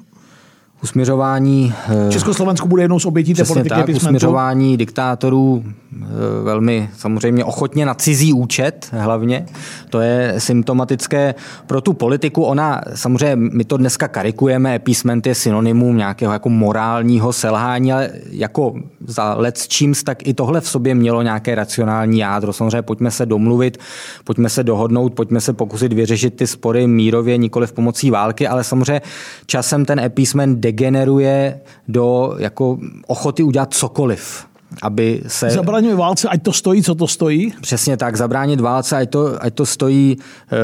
Usměřování... Eh, Československo bude jednou z obětí té politiky tak, usměřování diktátorů eh, velmi samozřejmě ochotně na cizí účet hlavně. To je symptomatické pro tu politiku. Ona, samozřejmě my to dneska karikujeme, appeasement je synonymum nějakého jako morálního selhání, ale jako za let čím tak i tohle v sobě mělo nějaké racionální jádro. Samozřejmě pojďme se domluvit, pojďme se dohodnout, pojďme se pokusit vyřešit ty spory mírově, nikoli v pomocí války, ale samozřejmě časem ten appeasement degeneruje do jako ochoty udělat cokoliv aby se... Zabránit válce, ať to stojí, co to stojí? Přesně tak, zabránit válce, ať to, ať to stojí, eh,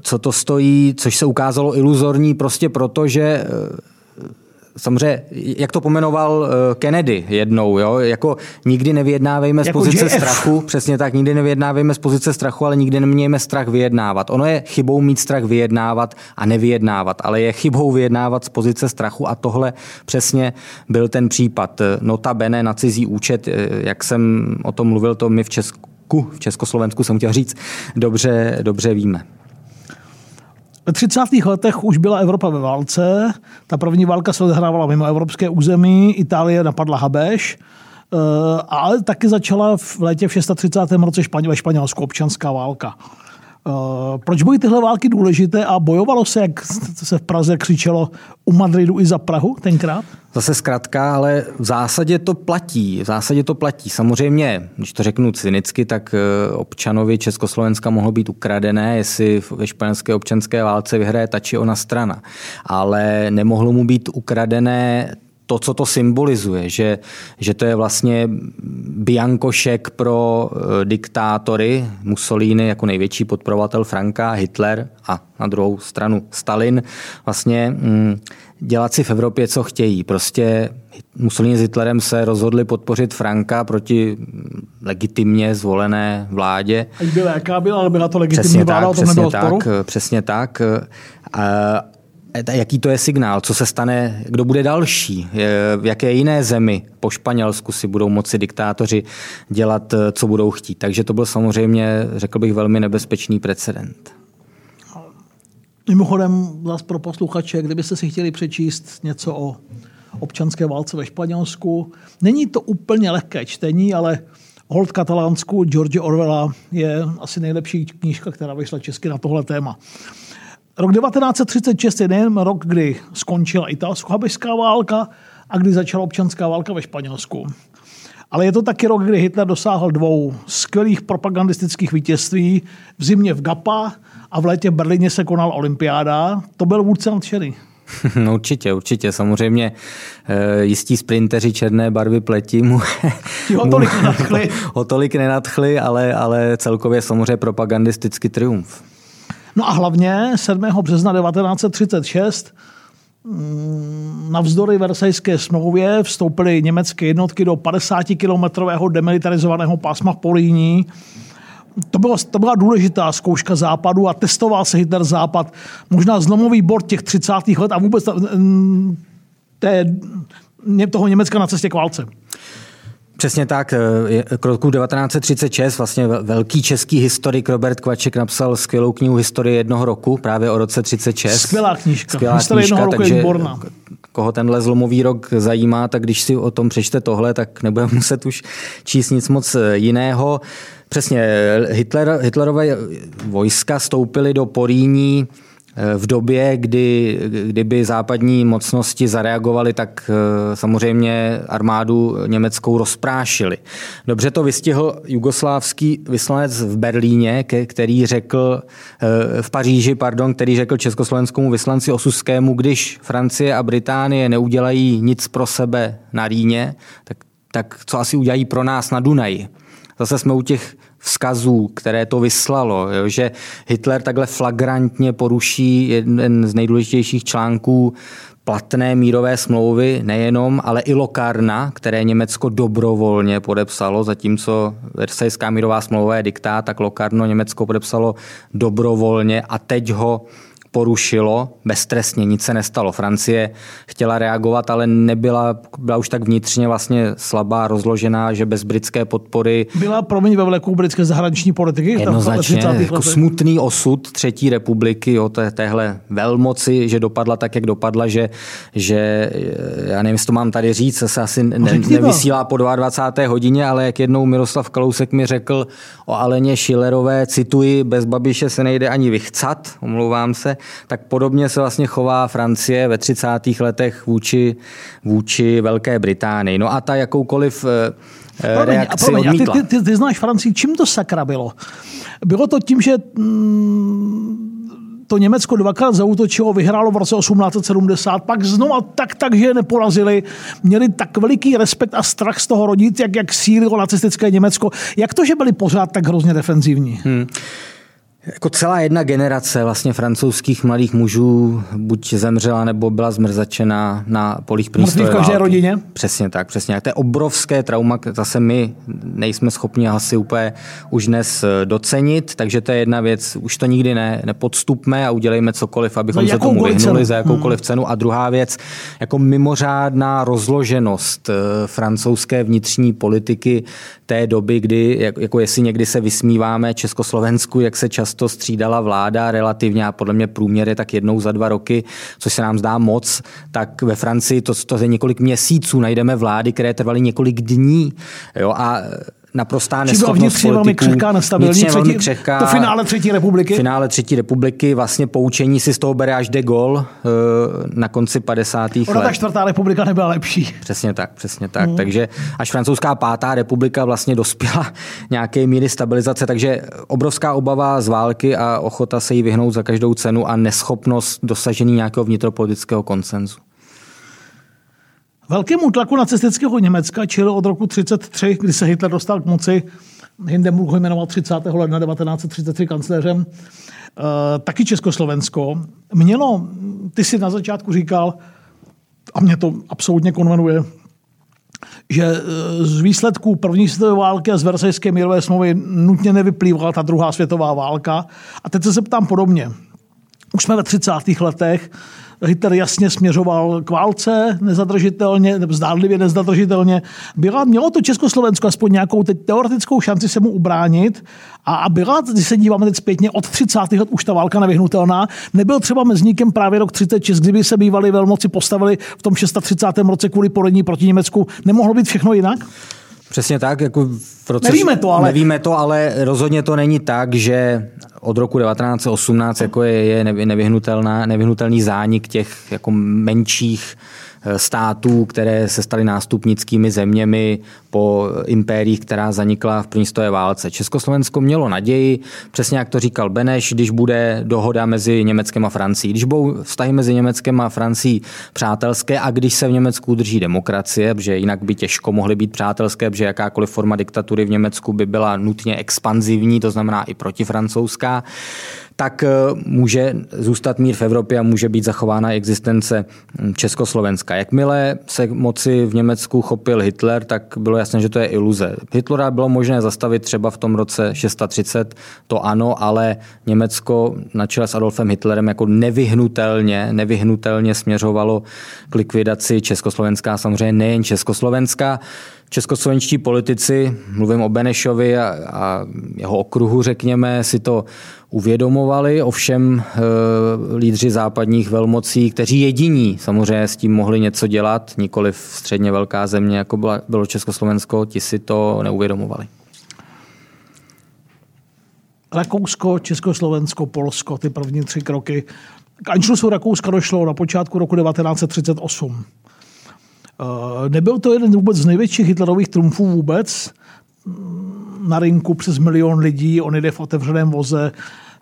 co to stojí, což se ukázalo iluzorní prostě proto, že eh, samozřejmě, jak to pomenoval eh, Kennedy jednou, jo? jako nikdy nevyjednávejme jako z pozice JF. strachu, přesně tak, nikdy nevyjednávejme z pozice strachu, ale nikdy nemějme strach vyjednávat. Ono je chybou mít strach vyjednávat a nevyjednávat, ale je chybou vyjednávat z pozice strachu a tohle přesně byl ten případ. Notabene na cizí účet, eh, jak jsem o tom mluvil, to my v Česku, v Československu jsem chtěl říct, dobře, dobře víme. Ve 30. letech už byla Evropa ve válce. Ta první válka se odehrávala mimo evropské území. Itálie napadla Habeš. Eh, ale taky začala v létě v 630. roce ve Španělsku občanská válka. Eh, proč byly tyhle války důležité a bojovalo se, jak se v Praze křičelo, u Madridu i za Prahu tenkrát? Zase zkrátka, ale v zásadě to platí. V zásadě to platí. Samozřejmě, když to řeknu cynicky, tak eh, občanovi Československa mohlo být ukradené, jestli ve španělské občanské válce vyhraje ta či ona strana. Ale nemohlo mu být ukradené to, co to symbolizuje, že, že to je vlastně biankošek pro e, diktátory, Mussolini jako největší podporovatel Franka, Hitler a na druhou stranu Stalin, vlastně mm, dělat si v Evropě, co chtějí. Prostě Mussolini s Hitlerem se rozhodli podpořit Franka proti legitimně zvolené vládě. Ať byla jaká byla, ale byla to legitimní přesně vláda, tak, o tom přesně tak, sporu? Přesně tak. A jaký to je signál, co se stane, kdo bude další, v jaké jiné zemi po Španělsku si budou moci diktátoři dělat, co budou chtít. Takže to byl samozřejmě, řekl bych, velmi nebezpečný precedent. Mimochodem, zase pro posluchače, kdybyste si chtěli přečíst něco o občanské válce ve Španělsku, není to úplně lehké čtení, ale Hold katalánsku George Orwella je asi nejlepší knížka, která vyšla česky na tohle téma. Rok 1936 je nejen rok, kdy skončila italsko-habešská válka a kdy začala občanská válka ve Španělsku. Ale je to taky rok, kdy Hitler dosáhl dvou skvělých propagandistických vítězství. V zimě v Gapa a v létě v Berlíně se konal olympiáda. To byl vůdce nadšený. No určitě, určitě. Samozřejmě eh, jistí sprinteři černé barvy pleti mu, ho tolik nenadchli. ho tolik nenadchli, ale, ale celkově samozřejmě propagandistický triumf. No a hlavně 7. března 1936 mm, navzdory Versajské smlouvě vstoupily německé jednotky do 50-kilometrového demilitarizovaného pásma v Políní. To, bylo, to byla důležitá zkouška západu a testoval se Hitler západ. Možná zlomový bod těch 30. let a vůbec té, toho Německa na cestě k válce. Přesně tak. Eh, k roku 1936 vlastně velký český historik Robert Kvaček napsal skvělou knihu Historie jednoho roku, právě o roce 36. Skvělá knížka. Skvělá Historie knížka, jednoho takže roku je koho tenhle zlomový rok zajímá, tak když si o tom přečte tohle, tak nebude muset už číst nic moc eh, jiného. Přesně, Hitler, Hitlerové vojska stoupily do Poríní v době, kdy, kdyby západní mocnosti zareagovaly, tak eh, samozřejmě armádu německou rozprášili. Dobře to vystihl jugoslávský vyslanec v Berlíně, který řekl, eh, v Paříži, pardon, který řekl československému vyslanci Osuskému, když Francie a Británie neudělají nic pro sebe na Rýně, tak, tak co asi udělají pro nás na Dunaji. Zase jsme u těch vzkazů, které to vyslalo, jo, že Hitler takhle flagrantně poruší jeden z nejdůležitějších článků platné mírové smlouvy, nejenom, ale i Lokarna, které Německo dobrovolně podepsalo, zatímco Versajská mírová smlouva je diktát, tak Lokarno Německo podepsalo dobrovolně a teď ho porušilo beztrestně, nic se nestalo. Francie chtěla reagovat, ale nebyla, byla už tak vnitřně vlastně slabá, rozložená, že bez britské podpory... Byla, promiň, ve vleku britské zahraniční politiky? Jednoznačně, jako smutný osud Třetí republiky, jo, té, téhle velmoci, že dopadla tak, jak dopadla, že, že já nevím, jestli to mám tady říct, se asi ne, nevysílá po 22. hodině, ale jak jednou Miroslav Kalousek mi řekl o Aleně Šilerové, cituji, bez Babiše se nejde ani vychcat, omlouvám se, tak podobně se vlastně chová Francie ve 30. letech vůči, vůči Velké Británii. No a ta jakoukoliv eh, promiň, reakci promiň, a ty, ty, ty, ty znáš Francii, čím to sakra bylo? Bylo to tím, že mm, to Německo dvakrát zautočilo, vyhrálo v roce 1870, pak znovu tak, tak, že je neporazili, měli tak veliký respekt a strach z toho rodit, jak, jak sílilo nacistické Německo. Jak to, že byli pořád tak hrozně defenzivní? Hmm. Jako celá jedna generace vlastně francouzských mladých mužů buď zemřela nebo byla zmrzačena na polích první v každé rodině? Přesně tak, přesně tak. To je obrovské trauma, zase my nejsme schopni asi úplně už dnes eh, docenit, takže to je jedna věc, už to nikdy ne, nepodstupme a udělejme cokoliv, abychom se tomu vyhnuli cenu. za jakoukoliv hmm. cenu. A druhá věc, jako mimořádná rozloženost eh, francouzské vnitřní politiky té doby, kdy, jako jestli někdy se vysmíváme Československu, jak se často často střídala vláda relativně a podle mě průměr je tak jednou za dva roky, což se nám zdá moc, tak ve Francii to, to je několik měsíců najdeme vlády, které trvaly několik dní. Jo, a naprostá neschopnost politiků. křehká, nestabilní. Třetí, velmi křehká. To finále třetí republiky. Finále třetí republiky, vlastně poučení si z toho bere až de Gaulle eh, na konci 50. Ona let. ta čtvrtá republika nebyla lepší. Přesně tak, přesně tak. Mm. Takže až francouzská pátá republika vlastně dospěla nějaké míry stabilizace, takže obrovská obava z války a ochota se jí vyhnout za každou cenu a neschopnost dosažení nějakého vnitropolitického konsenzu. Velkému tlaku nacistického Německa čil od roku 1933, kdy se Hitler dostal k moci, Hindenburg ho jmenoval 30. ledna 1933 kancléřem, eh, taky Československo, mělo, ty si na začátku říkal, a mě to absolutně konvenuje, že eh, z výsledků první světové války a z Versajské mírové smlouvy nutně nevyplývala ta druhá světová válka. A teď se zeptám podobně. Už jsme ve 30. letech, Hitler jasně směřoval k válce nezadržitelně, nebo zdánlivě nezadržitelně. Byla, mělo to Československo aspoň nějakou teď teoretickou šanci se mu ubránit a byla, když se díváme teď zpětně, od 30. let už ta válka nevyhnutelná. Nebyl třeba mezníkem právě rok 36, kdyby se bývali velmoci postavili v tom 630. roce kvůli porodní proti Německu. Nemohlo být všechno jinak? Přesně tak. Jako v nevíme to, ale... Nevíme to, ale rozhodně to není tak, že od roku 1918 jako je, je nevyhnutelná, nevyhnutelný zánik těch jako menších států, které se staly nástupnickými zeměmi po impériích, která zanikla v první stoje válce. Československo mělo naději, přesně jak to říkal Beneš, když bude dohoda mezi Německem a Francií, když budou vztahy mezi Německem a Francií přátelské a když se v Německu udrží demokracie, protože jinak by těžko mohly být přátelské, protože jakákoliv forma diktatury v Německu by byla nutně expanzivní, to znamená i protifrancouzská, tak eh, může zůstat mír v Evropě a může být zachována existence hm, Československa. Jakmile se moci v Německu chopil Hitler, tak bylo jasné, že to je iluze. Hitlera bylo možné zastavit třeba v tom roce 630, to ano, ale Německo na čele s Adolfem Hitlerem jako nevyhnutelně, nevyhnutelně směřovalo k likvidaci Československá, samozřejmě nejen Československá. Českoslovenští politici, mluvím o Benešovi a, a jeho okruhu, řekněme, si to uvědomovali, ovšem e, lídři západních velmocí, kteří jediní samozřejmě s tím mohli něco dělat, nikoli v středně velká země, jako bylo Československo, ti si to neuvědomovali. Rakousko, Československo, Polsko, ty první tři kroky. K Anšlusu Rakouska došlo na počátku roku 1938. Eh, nebyl to jeden vůbec z největších Hitlerových trumfů vůbec. Na rinku přes milion lidí, on jde v otevřeném voze,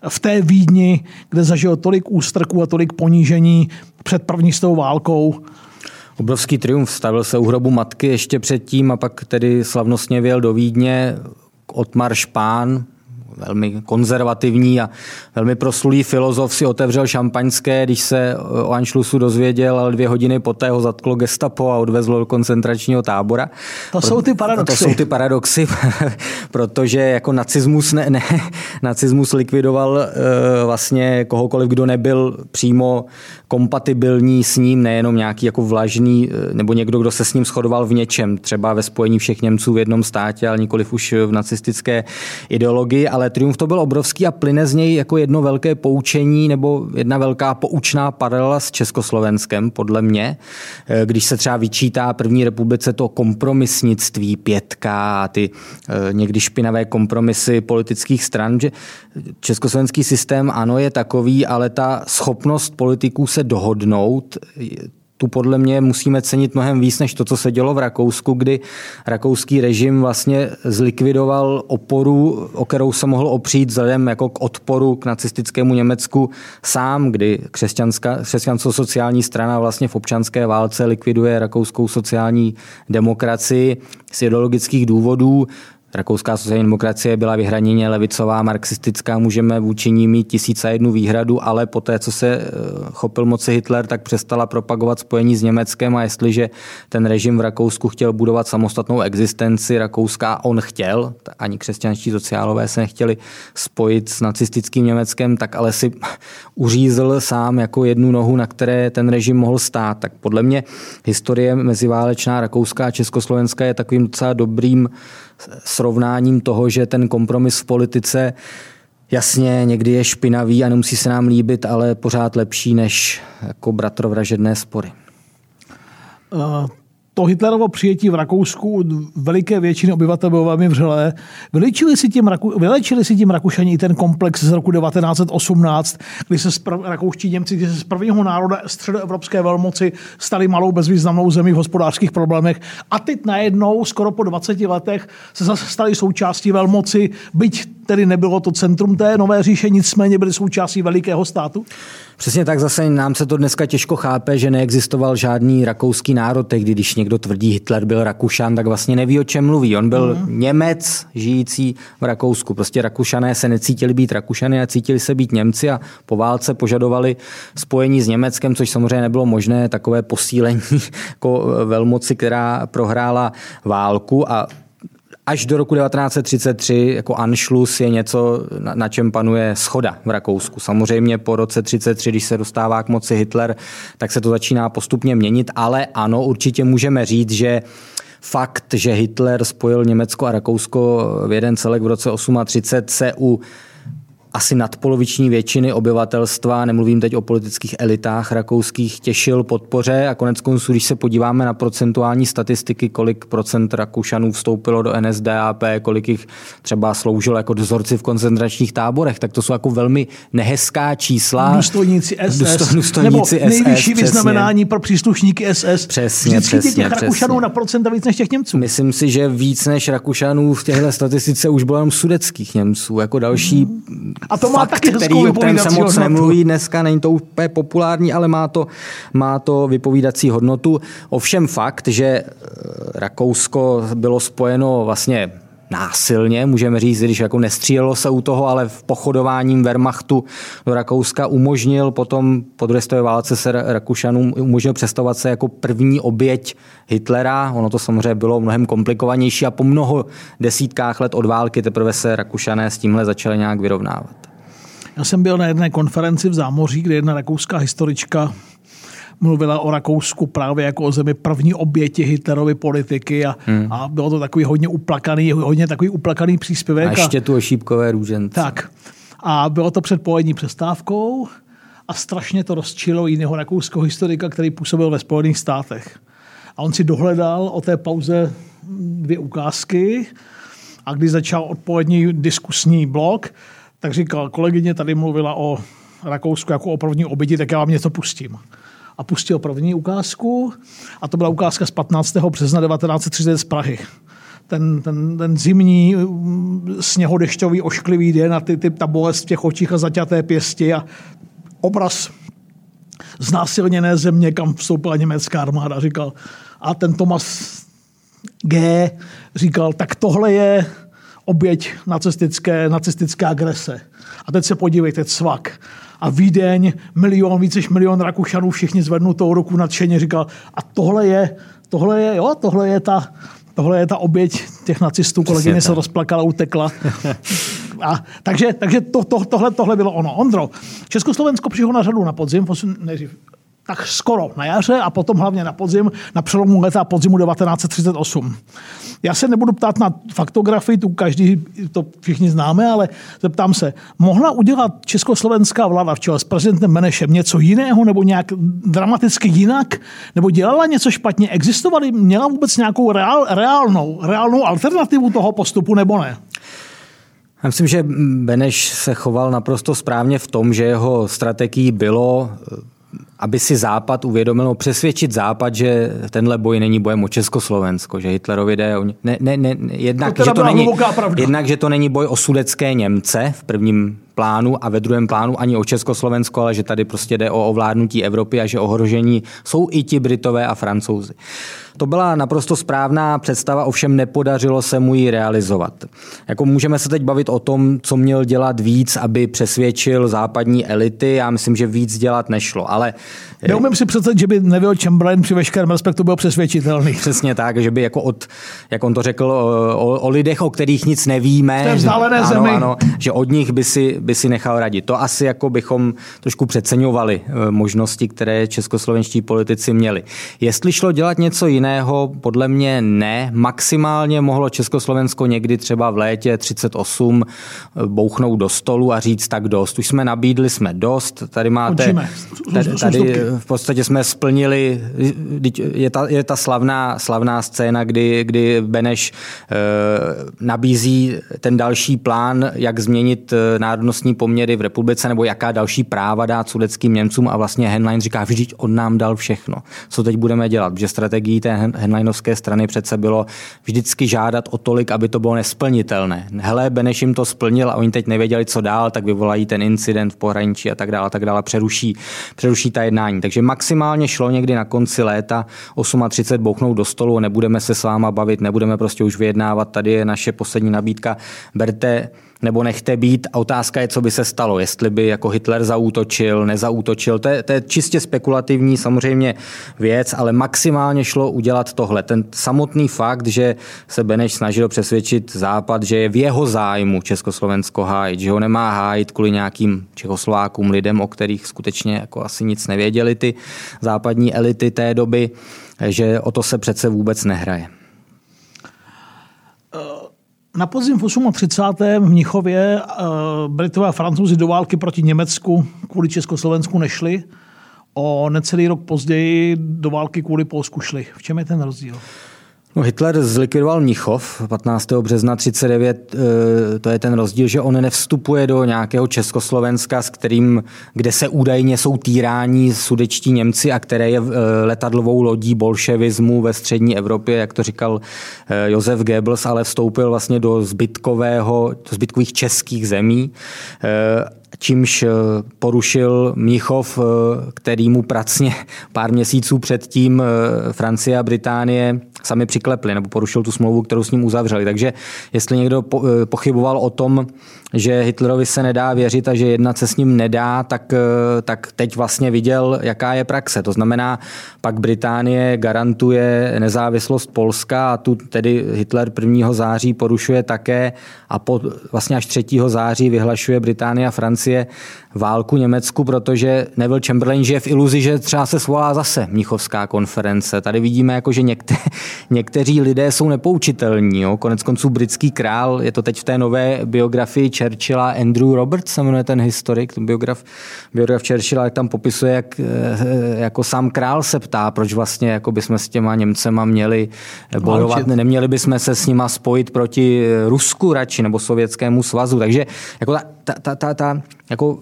v té Vídni, kde zažil tolik ústrků a tolik ponížení před první s válkou. Obrovský triumf. Stavil se u hrobu matky ještě předtím a pak tedy slavnostně věl do Vídně. Otmar Špán, velmi konzervativní a velmi proslulý filozof si otevřel šampaňské, když se o Anšlusu dozvěděl, ale dvě hodiny poté ho zatklo gestapo a odvezlo do koncentračního tábora. To jsou ty paradoxy. To jsou ty paradoxy, protože jako nacismus, ne, ne, nacismus likvidoval uh, vlastně kohokoliv, kdo nebyl přímo kompatibilní s ním, nejenom nějaký jako vlažný, eh, nebo někdo, kdo se s ním shodoval v něčem, třeba ve spojení všech Němců v jednom státě, ale nikoliv už v nacistické ideologii, ale triumf to byl obrovský a plyne z něj jako jedno velké poučení nebo jedna velká poučná paralela s Československem, podle mě, eh, když se třeba vyčítá první republice to kompromisnictví, pětka a ty eh, někdy špinavé kompromisy politických stran, že československý systém ano je takový, ale ta schopnost politiků se dohodnout tu podle mě musíme cenit mnohem víc než to, co se dělo v Rakousku, kdy rakouský režim vlastně zlikvidoval oporu, o kterou se mohl opřít vzhledem jako k odporu k nacistickému Německu sám, kdy křesťanská, křesťansko-sociální strana vlastně v občanské válce likviduje rakouskou sociální demokracii z ideologických důvodů. Rakouská sociální demokracie byla vyhraněně levicová, marxistická, můžeme vůči ní mít tisíce jednu výhradu, ale poté, co se eh, chopil moci Hitler, tak přestala propagovat spojení s Německem a jestliže ten režim v Rakousku chtěl budovat samostatnou existenci Rakouska, on chtěl, ani křesťanští sociálové se nechtěli spojit s nacistickým Německem, tak ale si uřízl sám jako jednu nohu, na které ten režim mohl stát. Tak podle mě historie meziválečná Rakouská a Československá je takovým docela dobrým srovnáním toho, že ten kompromis v politice jasně někdy je špinavý a nemusí se nám líbit, ale pořád lepší než jako bratrovražedné spory. Uh, to Hitlerovo přijetí v Rakousku veliké většiny obyvatel bylo velmi vřelé. Vylečili si tím, vylečili si tím Rakušani i ten komplex z roku 1918, kdy se spr- rakouští Němci, kdy se z prvního národa středoevropské velmoci stali malou bezvýznamnou zemí v hospodářských problémech. A teď najednou, skoro po 20 letech, se zase stali součástí velmoci, byť tedy nebylo to centrum té nové říše, nicméně byly součástí velikého státu? Přesně tak zase nám se to dneska těžko chápe, že neexistoval žádný rakouský národ tehdy, když někdo tvrdí Hitler byl Rakušan, tak vlastně neví, o čem mluví. On byl mm. Němec žijící v Rakousku. Prostě Rakušané se necítili být Rakušany a cítili se být Němci a po válce požadovali spojení s Německem, což samozřejmě nebylo možné, takové posílení jako velmoci, která prohrála válku a až do roku 1933 jako Anschluss je něco, na, na čem panuje schoda v Rakousku. Samozřejmě po roce 33, když se dostává k moci Hitler, tak se to začíná postupně měnit, ale ano, určitě můžeme říct, že fakt, že Hitler spojil Německo a Rakousko v jeden celek v roce 38 se u asi nadpoloviční většiny obyvatelstva, nemluvím teď o politických elitách rakouských, těšil podpoře a konec konců, když se podíváme na procentuální statistiky, kolik procent Rakušanů vstoupilo do NSDAP, kolik jich třeba sloužilo jako dozorci v koncentračních táborech, tak to jsou jako velmi nehezká čísla. Důstojníci SS, důstojníci nebo nejvyšší SS, vyznamenání pro příslušníky SS. Přesně, Vždycky přesně, těch Rakušanů na procenta víc než těch Němců. Myslím si, že víc než Rakušanů v těchto statistice už bylo jenom sudeckých Němců. Jako další hmm a to má fakt, taky který, o kterém se moc nemluví dneska, není to úplně populární, ale má to, má to vypovídací hodnotu. Ovšem fakt, že eh, Rakousko bylo spojeno vlastně násilně, můžeme říct, když jako nestřílelo se u toho, ale v pochodováním Wehrmachtu do Rakouska umožnil potom po druhé světové válce se Rakušanům umožnil představovat se jako první oběť Hitlera. Ono to samozřejmě bylo mnohem komplikovanější a po mnoho desítkách let od války teprve se Rakušané s tímhle začali nějak vyrovnávat. Já jsem byl na jedné konferenci v Zámoří, kde jedna rakouská historička mluvila o Rakousku právě jako o zemi první oběti Hitlerovy politiky a, hmm. a bylo to takový hodně uplakaný, hodně takový uplakaný příspěvek. A ještě tu ošípkové růžence. Tak. A bylo to před polední přestávkou a strašně to rozčilo jiného rakouského historika, který působil ve Spojených státech. A on si dohledal o té pauze dvě ukázky a když začal odpolední diskusní blok, tak říkal, kolegyně tady mluvila o Rakousku jako o první oběti, tak já vám něco pustím a pustil první ukázku a to byla ukázka z 15. března 1930 z Prahy. Ten, ten, ten zimní mm, sněhodešťový ošklivý den a ty, ty, ta bolest v těch očích a zaťaté pěsti a obraz znásilněné země, kam vstoupila německá armáda. Říkal, a ten Thomas G. říkal, tak tohle je oběť nacistické, nacistické agrese. A teď se podívejte, cvak a Vídeň, milion, více než milion Rakušanů, všichni zvednou tou ruku nadšeně, říkal, a tohle je, tohle je, jo, tohle je ta, tohle je ta oběť těch nacistů, kolegyně se rozplakala, utekla. A, takže takže to, to, tohle, tohle bylo ono. Ondro, Československo přišlo na řadu na podzim, nejdřív tak skoro na jaře a potom hlavně na podzim, na přelomu leta a podzimu 1938. Já se nebudu ptát na faktografii, tu každý, to všichni známe, ale zeptám se, mohla udělat československá vláda v čele s prezidentem Menešem něco jiného nebo nějak dramaticky jinak? Nebo dělala něco špatně? Existovaly, měla vůbec nějakou reál, reálnou, reálnou alternativu toho postupu nebo ne? Já myslím, že Beneš se choval naprosto správně v tom, že jeho strategií bylo aby si Západ uvědomil, no přesvědčit Západ, že tenhle boj není bojem o Československo, že Hitlerovi jde o... Ne, ne, ne, jednak, to že to není, jednak, že to není boj o sudecké Němce v prvním plánu a ve druhém plánu ani o Československo, ale že tady prostě jde o ovládnutí Evropy a že ohrožení jsou i ti Britové a Francouzi. To byla naprosto správná představa, ovšem nepodařilo se mu ji realizovat. Jako můžeme se teď bavit o tom, co měl dělat víc, aby přesvědčil západní elity. Já myslím, že víc dělat nešlo, ale... Neumím si představit, že by Neville Chamberlain při veškerém respektu byl přesvědčitelný. Přesně tak, že by jako od, jak on to řekl, o, o lidech, o kterých nic nevíme. Vzdálené ano, zemi. Ano, že od nich by si by si nechal radit. To asi jako bychom trošku přeceňovali eh, možnosti, které českoslovenští politici měli. Jestli šlo dělat něco jiného, podle mě ne. Maximálně mohlo Československo někdy třeba v létě 38 eh, bouchnout do stolu a říct tak dost. Už jsme nabídli, jsme dost. Tady máte, tady, tady v podstatě jsme splnili, je ta, je ta slavná, slavná scéna, kdy, kdy Beneš eh, nabízí ten další plán, jak změnit eh, národnostní poměry v republice nebo jaká další práva dát sudeckým Němcům a vlastně Henlein říká, vždyť on nám dal všechno. Co teď budeme dělat? Protože strategií té Henleinovské strany přece bylo vždycky žádat o tolik, aby to bylo nesplnitelné. Hele, Beneš jim to splnil a oni teď nevěděli, co dál, tak vyvolají ten incident v pohraničí a tak dále, a tak dále, přeruší, přeruší ta jednání. Takže maximálně šlo někdy na konci léta 38 bouchnout do stolu, nebudeme se s váma bavit, nebudeme prostě už vyjednávat, tady je naše poslední nabídka, berte nebo nechte být. A otázka je, co by se stalo, jestli by jako Hitler zaútočil, nezaútočil. To je, to je čistě spekulativní samozřejmě věc, ale maximálně šlo udělat tohle. Ten samotný fakt, že se Beneš snažil přesvědčit Západ, že je v jeho zájmu Československo hájit, že ho nemá hájit kvůli nějakým Čechoslovákům, lidem, o kterých skutečně jako asi nic nevěděli ty západní elity té doby, že o to se přece vůbec nehraje. Na podzim v 38. v Mnichově eh, Britové a Francouzi do války proti Německu kvůli Československu nešli. O necelý rok později do války kvůli Polsku šli. V čem je ten rozdíl? No, Hitler zlikvidoval Mnichov 15. března 39. Eh, to je ten rozdíl, že on nevstupuje do nějakého Československa, s kterým, kde se údajně jsou týrání sudečtí Němci a které je eh, letadlovou lodí bolševismu ve střední Evropě, jak to říkal eh, Josef Goebbels, ale vstoupil vlastně do zbytkového, do zbytkových českých zemí čímž porušil Mnichov, který mu pracně pár měsíců předtím Francie a Británie sami přiklepli nebo porušil tu smlouvu, kterou s ním uzavřeli. Takže jestli někdo eh, pochyboval o tom, že Hitlerovi se nedá věřit a že jednat se s ním nedá, tak, eh, tak teď vlastně viděl, jaká je praxe. To znamená, pak Británie garantuje nezávislost Polska a tu tedy Hitler 1. září porušuje také a po, vlastně až 3. září vyhlašuje Británie a Francie válku Německu, protože Neville Chamberlain žije v iluzi, že třeba se svolá zase Mnichovská konference. Tady vidíme, jako, že někte, někteří lidé jsou nepoučitelní. Jo. Konec konců britský král, je to teď v té nové biografii Churchilla, Andrew Roberts se jmenuje ten historik, ten biograf, biograf Churchilla, jak tam popisuje, jak eh, jako sám král se ptá, proč vlastně jako bychom s těma Němcema měli bojovat, neměli bychom se s nima spojit proti Rusku radši nebo Sovětskému svazu. Takže jako ta, ta, ta, ta, ta jako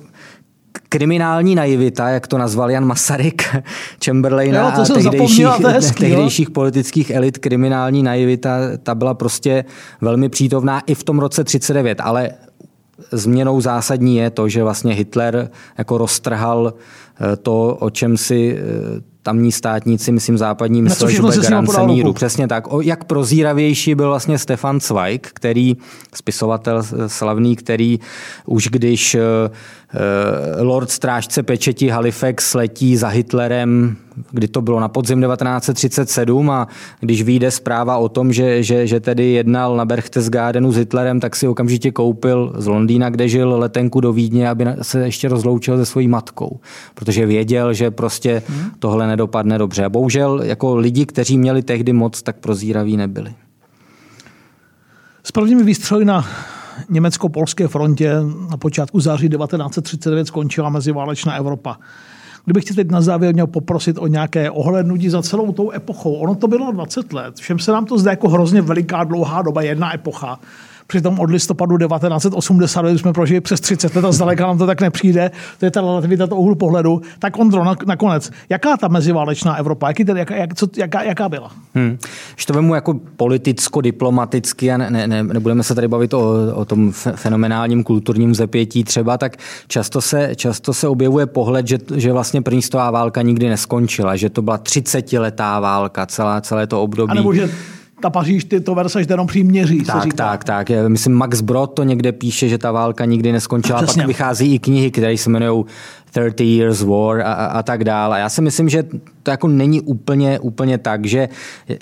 kriminální naivita, jak to nazval Jan Masaryk, Chamberlaina jo, a tehdejších, hezký, tehdejších jo? politických elit, kriminální naivita, ta byla prostě velmi přítomná i v tom roce 39, ale změnou zásadní je to, že vlastně Hitler jako roztrhal eh, to, o čem si eh, tamní státníci, myslím západní, mysleli, že bude garance míru. Přesně tak. O, jak prozíravější byl vlastně Stefan Zweig, který, spisovatel slavný, který už když uh, Lord strážce pečeti Halifax letí za Hitlerem, kdy to bylo na podzim 1937 a když vyjde zpráva o tom, že, že, že tedy jednal na Berchtesgadenu s Hitlerem, tak si okamžitě koupil z Londýna, kde žil letenku do Vídně, aby se ještě rozloučil se svojí matkou, protože věděl, že prostě hmm. tohle nedopadne dobře. A bohužel jako lidi, kteří měli tehdy moc, tak prozíraví nebyli. S prvními výstřely na německo-polské frontě na počátku září 1939 skončila meziválečná Evropa. Kdybych tě teď na závěr měl poprosit o nějaké ohlednutí za celou tou epochou. Ono to bylo 20 let. Všem se nám to zdá jako hrozně veliká, dlouhá doba, jedna epocha. Přitom od listopadu 1980, když jsme prožili přes 30 let a zdaleka nám to tak nepřijde, to je ta relativita toho úhlu pohledu. Tak Ondro, nakonec, jaká ta meziválečná Evropa, jaký ten, jaká, jak, co, jaká, jaká byla? Hmm. Když to vemu jako politicko-diplomaticky a ne, ne, ne, nebudeme se tady bavit o, o tom fenomenálním kulturním zepětí třeba, tak často se, často se objevuje pohled, že, že vlastně první stová válka nikdy neskončila, že to byla 30-letá válka, celá, celé to období. A nebo že ta Paříž, ty to Versailles jenom příměří. Tak, se říká. tak, tak. Myslím, Max Brod to někde píše, že ta válka nikdy neskončila. Přesně. Pak vychází i knihy, které se jmenují 30 Years War a, a tak dále. Já si myslím, že to jako není úplně, úplně tak, že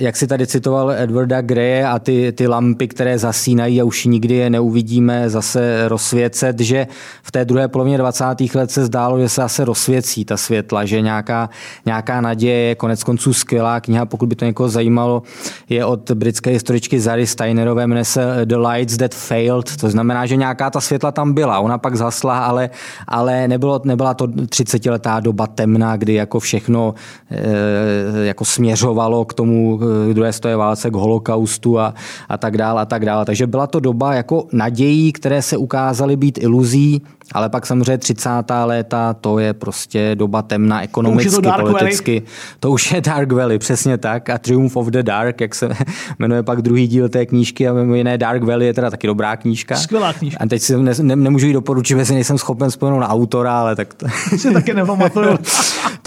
jak si tady citoval Edwarda Greje a ty, ty lampy, které zasínají a už nikdy je neuvidíme zase rozsvěcet, že v té druhé polovině 20. let se zdálo, že se zase rozsvěcí ta světla, že nějaká, nějaká naděje je konec konců skvělá kniha, pokud by to někoho zajímalo, je od britské historičky Zary Steinerové, jmenuje se The Lights That Failed, to znamená, že nějaká ta světla tam byla, ona pak zasla, ale, ale nebylo, nebyla to 30-letá doba temná, kdy jako všechno e, jako směřovalo k tomu eh, druhé stoje válce, k holokaustu a, a tak dále a tak dále. Takže byla to doba jako nadějí, které se ukázaly být iluzí, ale pak samozřejmě 30. léta, to je prostě doba temna ekonomicky, to politicky. Valley. To už je Dark Valley, přesně tak. A Triumph of the Dark, jak se jmenuje pak druhý díl té knížky a mimo jiné Dark Valley je teda taky dobrá knížka. Skvělá knížka. A teď si ne, ne, nemůžu jí doporučit, jestli nejsem schopen vzpomenout na autora, ale tak... To, si taky nepamatuju.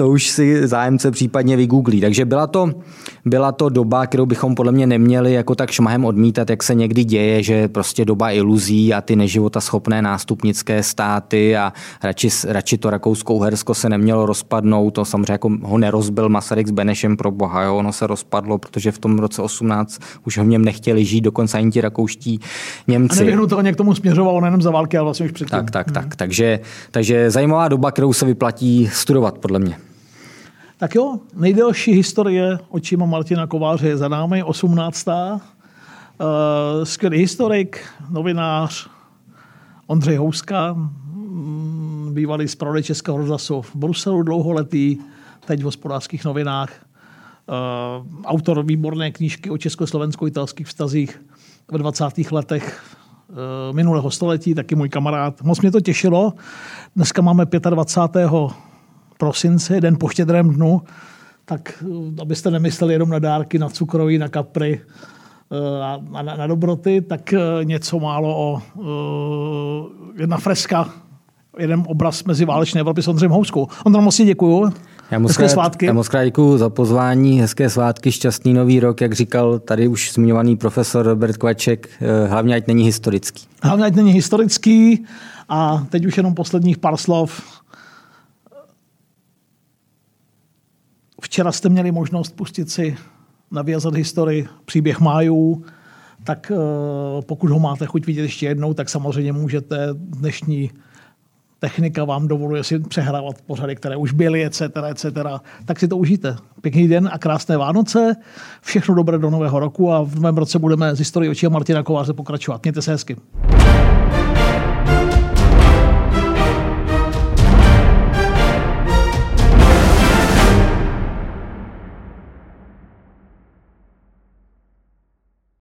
To už si zájemce případně vygooglí. Takže byla to, byla to doba, kterou bychom podle mě neměli jako tak šmahem odmítat, jak se někdy děje, že prostě doba iluzí a ty neživota schopné nástupnické státy a radši, radši to Rakousko-Uhersko se nemělo rozpadnout, to samozřejmě jako ho nerozbil Masaryk s Benešem pro boha, jo, ono se rozpadlo, protože v tom roce 18 už ho v něm nechtěli žít, dokonce ani ti rakouští Němci. A nevyhnutelně k tomu směřovalo nejenom za války, ale vlastně už předtím. Tak, tak, hmm. tak. Takže, takže zajímavá doba, kterou se vyplatí studovat, podle mě. Tak jo, nejdelší historie očima Martina Kováře je za námi, 18. Uh, eh, skvělý historik, novinář Ondřej Houska, mm, bývalý zpravodaj Českého rozhlasu v Bruselu dlouholetý, teď v hospodářských novinách. Uh, autor výborné knížky o československo-italských vztazích v 20. letech uh, minulého století, taky můj kamarád. Moc mě to těšilo. Dneska máme 25 prosince, den po štědrém dnu, tak eh, abyste nemysleli jenom na dárky, na cukroví, na kapry, eh, a na, na dobroty, tak eh, něco málo o jedna freska, jeden obraz mezi válečné Evropy s Ondřejem Houskou. Ondra, moc děkuju. Já moc Hezké krát, svátky. Já moc krát děkuju za pozvání, hezké svátky, šťastný nový rok, jak říkal tady už zmiňovaný profesor Robert Kvaček, hlavně ať není historický. Hlavně ať není historický a teď už jenom posledních pár slov Včera jste měli možnost pustit si navězat historii příběh májů, tak eh, pokud ho máte chuť vidět ještě jednou, tak samozřejmě můžete dnešní technika vám dovoluje si přehrávat pořady, které už byly, etc., etc., tak si to užijte. Pěkný den a krásné Vánoce, všechno dobré do nového roku a v novém roce budeme z historii očí Martina Kováře pokračovat. Mějte se hezky.